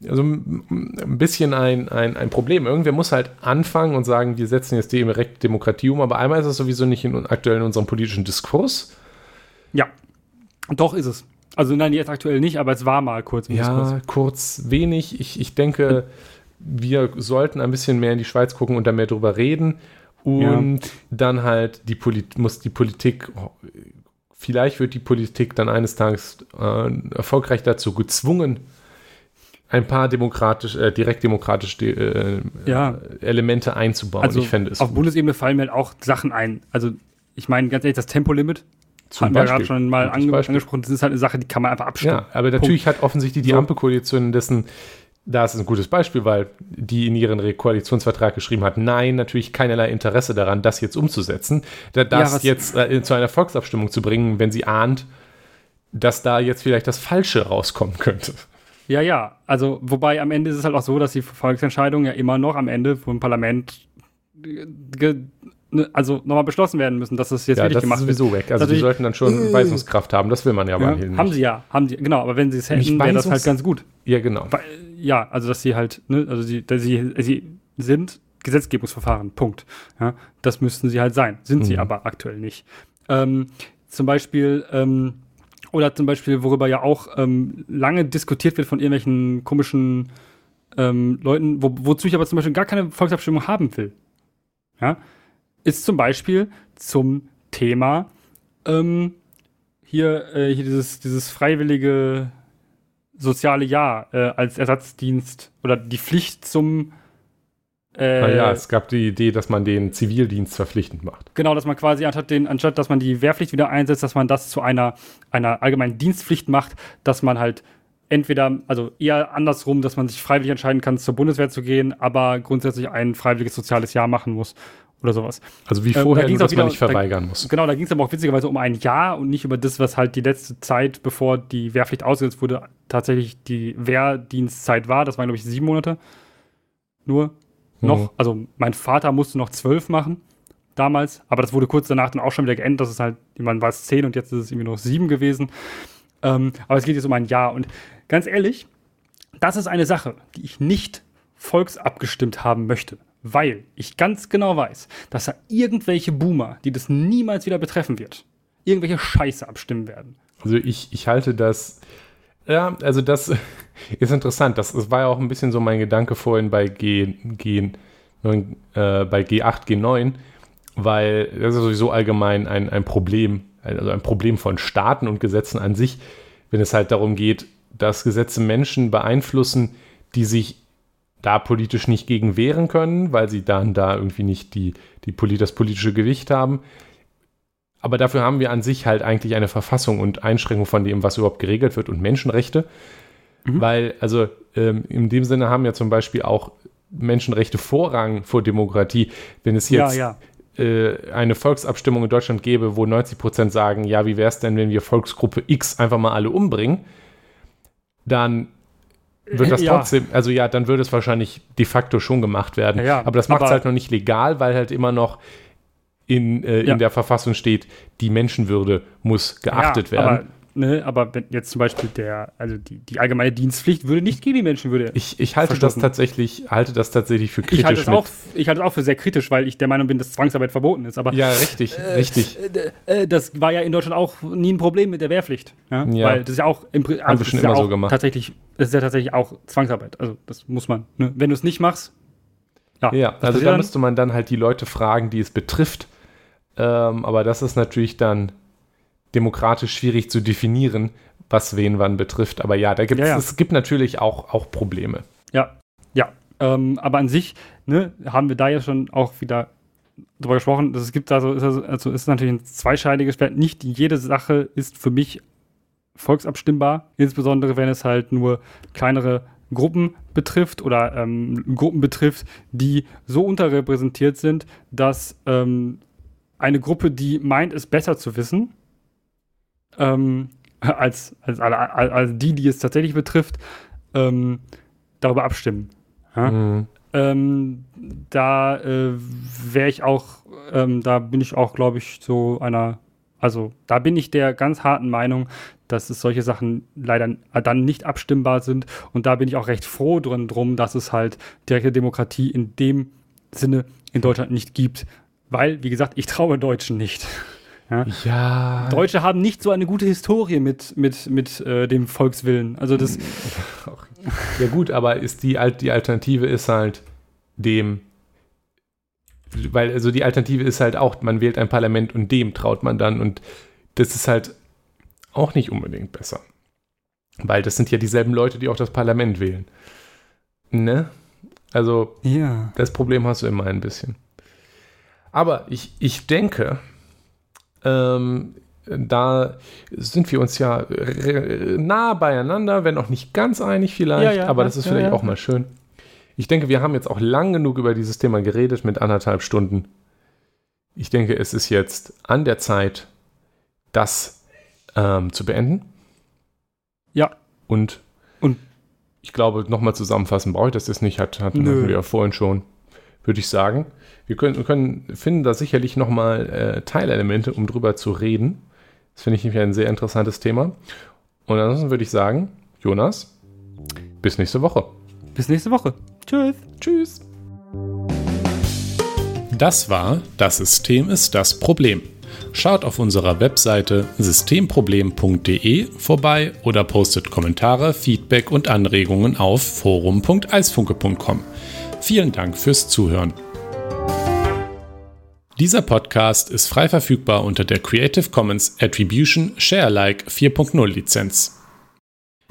also ein bisschen ein, ein, ein Problem. Irgendwer muss halt anfangen und sagen, wir setzen jetzt die direkte Demokratie um, aber einmal ist es sowieso nicht in, aktuell in unserem politischen Diskurs. Ja, doch ist es. Also nein, jetzt aktuell nicht, aber es war mal kurz. Ja, Diskurs. kurz wenig. Ich, ich denke, wir sollten ein bisschen mehr in die Schweiz gucken und da mehr drüber reden. Und ja. dann halt die Polit muss die Politik vielleicht wird die Politik dann eines Tages äh, erfolgreich dazu gezwungen, ein paar demokratisch, äh, direktdemokratische äh, ja. Elemente einzubauen. Also ich fände es. Auf gut. Bundesebene fallen mir halt auch Sachen ein. Also ich meine ganz ehrlich, das Tempolimit zum Hatten wir gerade schon mal ange angesprochen. Das ist halt eine Sache, die kann man einfach abstimmen. Ja, aber natürlich Punkt. hat offensichtlich die so. Ampelkoalition dessen da ist ein gutes Beispiel, weil die in ihren Koalitionsvertrag geschrieben hat, nein, natürlich keinerlei Interesse daran, das jetzt umzusetzen, das ja, jetzt äh, zu einer Volksabstimmung zu bringen, wenn sie ahnt, dass da jetzt vielleicht das Falsche rauskommen könnte. Ja, ja, also wobei am Ende ist es halt auch so, dass die Volksentscheidungen ja immer noch am Ende vom Parlament ne, also nochmal beschlossen werden müssen, dass das jetzt ja, wirklich gemacht wird. Das ist sowieso weg. Also die sollten dann schon äh, Weisungskraft haben. Das will man ja, ja bei Haben sie ja, haben sie, genau. Aber wenn sie es hätten, wäre das halt ganz gut. Ja, genau. Weil, ja, also dass sie halt, ne, also sie, sie, sie sind Gesetzgebungsverfahren, Punkt. Ja, das müssten sie halt sein. Sind mhm. sie aber aktuell nicht. Ähm, zum Beispiel, ähm, oder zum Beispiel, worüber ja auch ähm, lange diskutiert wird von irgendwelchen komischen ähm, Leuten, wo, wozu ich aber zum Beispiel gar keine Volksabstimmung haben will. Ja, ist zum Beispiel zum Thema ähm, hier, äh, hier dieses, dieses freiwillige soziale Jahr äh, als Ersatzdienst oder die Pflicht zum äh, ah ja, es gab die Idee, dass man den Zivildienst verpflichtend macht. Genau, dass man quasi anstatt, den, anstatt dass man die Wehrpflicht wieder einsetzt, dass man das zu einer, einer allgemeinen Dienstpflicht macht, dass man halt entweder, also eher andersrum, dass man sich freiwillig entscheiden kann, zur Bundeswehr zu gehen, aber grundsätzlich ein freiwilliges soziales Jahr machen muss oder sowas. Also wie vorher, ähm, nur, dass wieder, man nicht verweigern da, muss. Genau, da ging es aber auch witzigerweise um ein Jahr und nicht über das, was halt die letzte Zeit, bevor die Wehrpflicht ausgesetzt wurde, tatsächlich die Wehrdienstzeit war. Das waren, glaube ich, sieben Monate. Nur noch. Mhm. Also mein Vater musste noch zwölf machen damals, aber das wurde kurz danach dann auch schon wieder geändert. Das ist halt, man war es zehn und jetzt ist es irgendwie noch sieben gewesen. Ähm, aber es geht jetzt um ein Jahr. Und ganz ehrlich, das ist eine Sache, die ich nicht volksabgestimmt haben möchte weil ich ganz genau weiß, dass da irgendwelche Boomer, die das niemals wieder betreffen wird, irgendwelche Scheiße abstimmen werden. Also ich, ich halte das, ja, also das ist interessant. Das, das war ja auch ein bisschen so mein Gedanke vorhin bei G, G, 9, äh, bei G8, G9, weil das ist sowieso allgemein ein, ein Problem, also ein Problem von Staaten und Gesetzen an sich, wenn es halt darum geht, dass Gesetze Menschen beeinflussen, die sich da politisch nicht gegen wehren können, weil sie dann da irgendwie nicht die, die, das politische Gewicht haben. Aber dafür haben wir an sich halt eigentlich eine Verfassung und Einschränkung von dem, was überhaupt geregelt wird und Menschenrechte. Mhm. Weil, also ähm, in dem Sinne haben ja zum Beispiel auch Menschenrechte Vorrang vor Demokratie. Wenn es jetzt ja, ja. Äh, eine Volksabstimmung in Deutschland gäbe, wo 90 Prozent sagen, ja, wie wäre es denn, wenn wir Volksgruppe X einfach mal alle umbringen, dann wird das trotzdem, ja. also ja, dann würde es wahrscheinlich de facto schon gemacht werden. Ja, aber das macht es halt noch nicht legal, weil halt immer noch in, äh, ja. in der Verfassung steht, die Menschenwürde muss geachtet werden. Aber Ne, aber wenn jetzt zum Beispiel der, also die, die allgemeine Dienstpflicht würde nicht gegen die Menschenwürde. Ich, ich halte das tatsächlich, halte das tatsächlich für kritisch. Ich halte, es auch, ich halte es auch für sehr kritisch, weil ich der Meinung bin, dass Zwangsarbeit verboten ist. Aber, ja, richtig, äh, richtig. Äh, äh, das war ja in Deutschland auch nie ein Problem mit der Wehrpflicht. Ja? ja. Weil das ist ja auch im also Haben wir schon immer ja so gemacht. Tatsächlich, das ist ja tatsächlich auch Zwangsarbeit. Also das muss man. Ne? Wenn du es nicht machst, ja. Ja, also da müsste man dann halt die Leute fragen, die es betrifft. Ähm, aber das ist natürlich dann demokratisch schwierig zu definieren, was wen wann betrifft. Aber ja, da gibt ja, ja. es gibt natürlich auch, auch Probleme. Ja, ja. Ähm, aber an sich ne, haben wir da ja schon auch wieder drüber gesprochen. Es gibt also, ist also, also ist natürlich ein zweischneidiges Schwert. Nicht jede Sache ist für mich volksabstimmbar, insbesondere wenn es halt nur kleinere Gruppen betrifft oder ähm, Gruppen betrifft, die so unterrepräsentiert sind, dass ähm, eine Gruppe, die meint, es besser zu wissen, ähm, als, als, als, als die, die es tatsächlich betrifft, ähm, darüber abstimmen. Ja? Mhm. Ähm, da äh, wäre ich auch, ähm, da bin ich auch, glaube ich, so einer, also da bin ich der ganz harten Meinung, dass es solche Sachen leider dann nicht abstimmbar sind. Und da bin ich auch recht froh drin drum, dass es halt direkte Demokratie in dem Sinne in Deutschland nicht gibt. Weil, wie gesagt, ich traue Deutschen nicht. Ja. ja. Deutsche haben nicht so eine gute Historie mit, mit, mit äh, dem Volkswillen. Also das. Ja, gut, aber ist die, die Alternative ist halt dem. Weil, also die Alternative ist halt auch, man wählt ein Parlament und dem traut man dann und das ist halt auch nicht unbedingt besser. Weil das sind ja dieselben Leute, die auch das Parlament wählen. Ne? Also, ja. das Problem hast du immer ein bisschen. Aber ich, ich denke, ähm, da sind wir uns ja nah beieinander, wenn auch nicht ganz einig vielleicht, ja, ja, aber das ist vielleicht auch mal schön. Ich denke, wir haben jetzt auch lang genug über dieses Thema geredet mit anderthalb Stunden. Ich denke, es ist jetzt an der Zeit, das ähm, zu beenden. Ja. Und, und ich glaube, nochmal zusammenfassen brauche ich das jetzt nicht, hat, hatten wir ja vorhin schon, würde ich sagen. Wir können, können finden da sicherlich nochmal äh, Teilelemente, um drüber zu reden. Das finde ich nämlich ein sehr interessantes Thema. Und ansonsten würde ich sagen, Jonas, bis nächste Woche. Bis nächste Woche. Tschüss. Tschüss. Das war Das System ist das Problem. Schaut auf unserer Webseite systemproblem.de vorbei oder postet Kommentare, Feedback und Anregungen auf forum.eisfunke.com. Vielen Dank fürs Zuhören. Dieser Podcast ist frei verfügbar unter der Creative Commons Attribution Sharealike 4.0 Lizenz.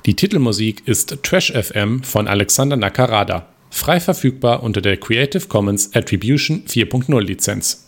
Die Titelmusik ist Trash FM von Alexander Nakarada, frei verfügbar unter der Creative Commons Attribution 4.0 Lizenz.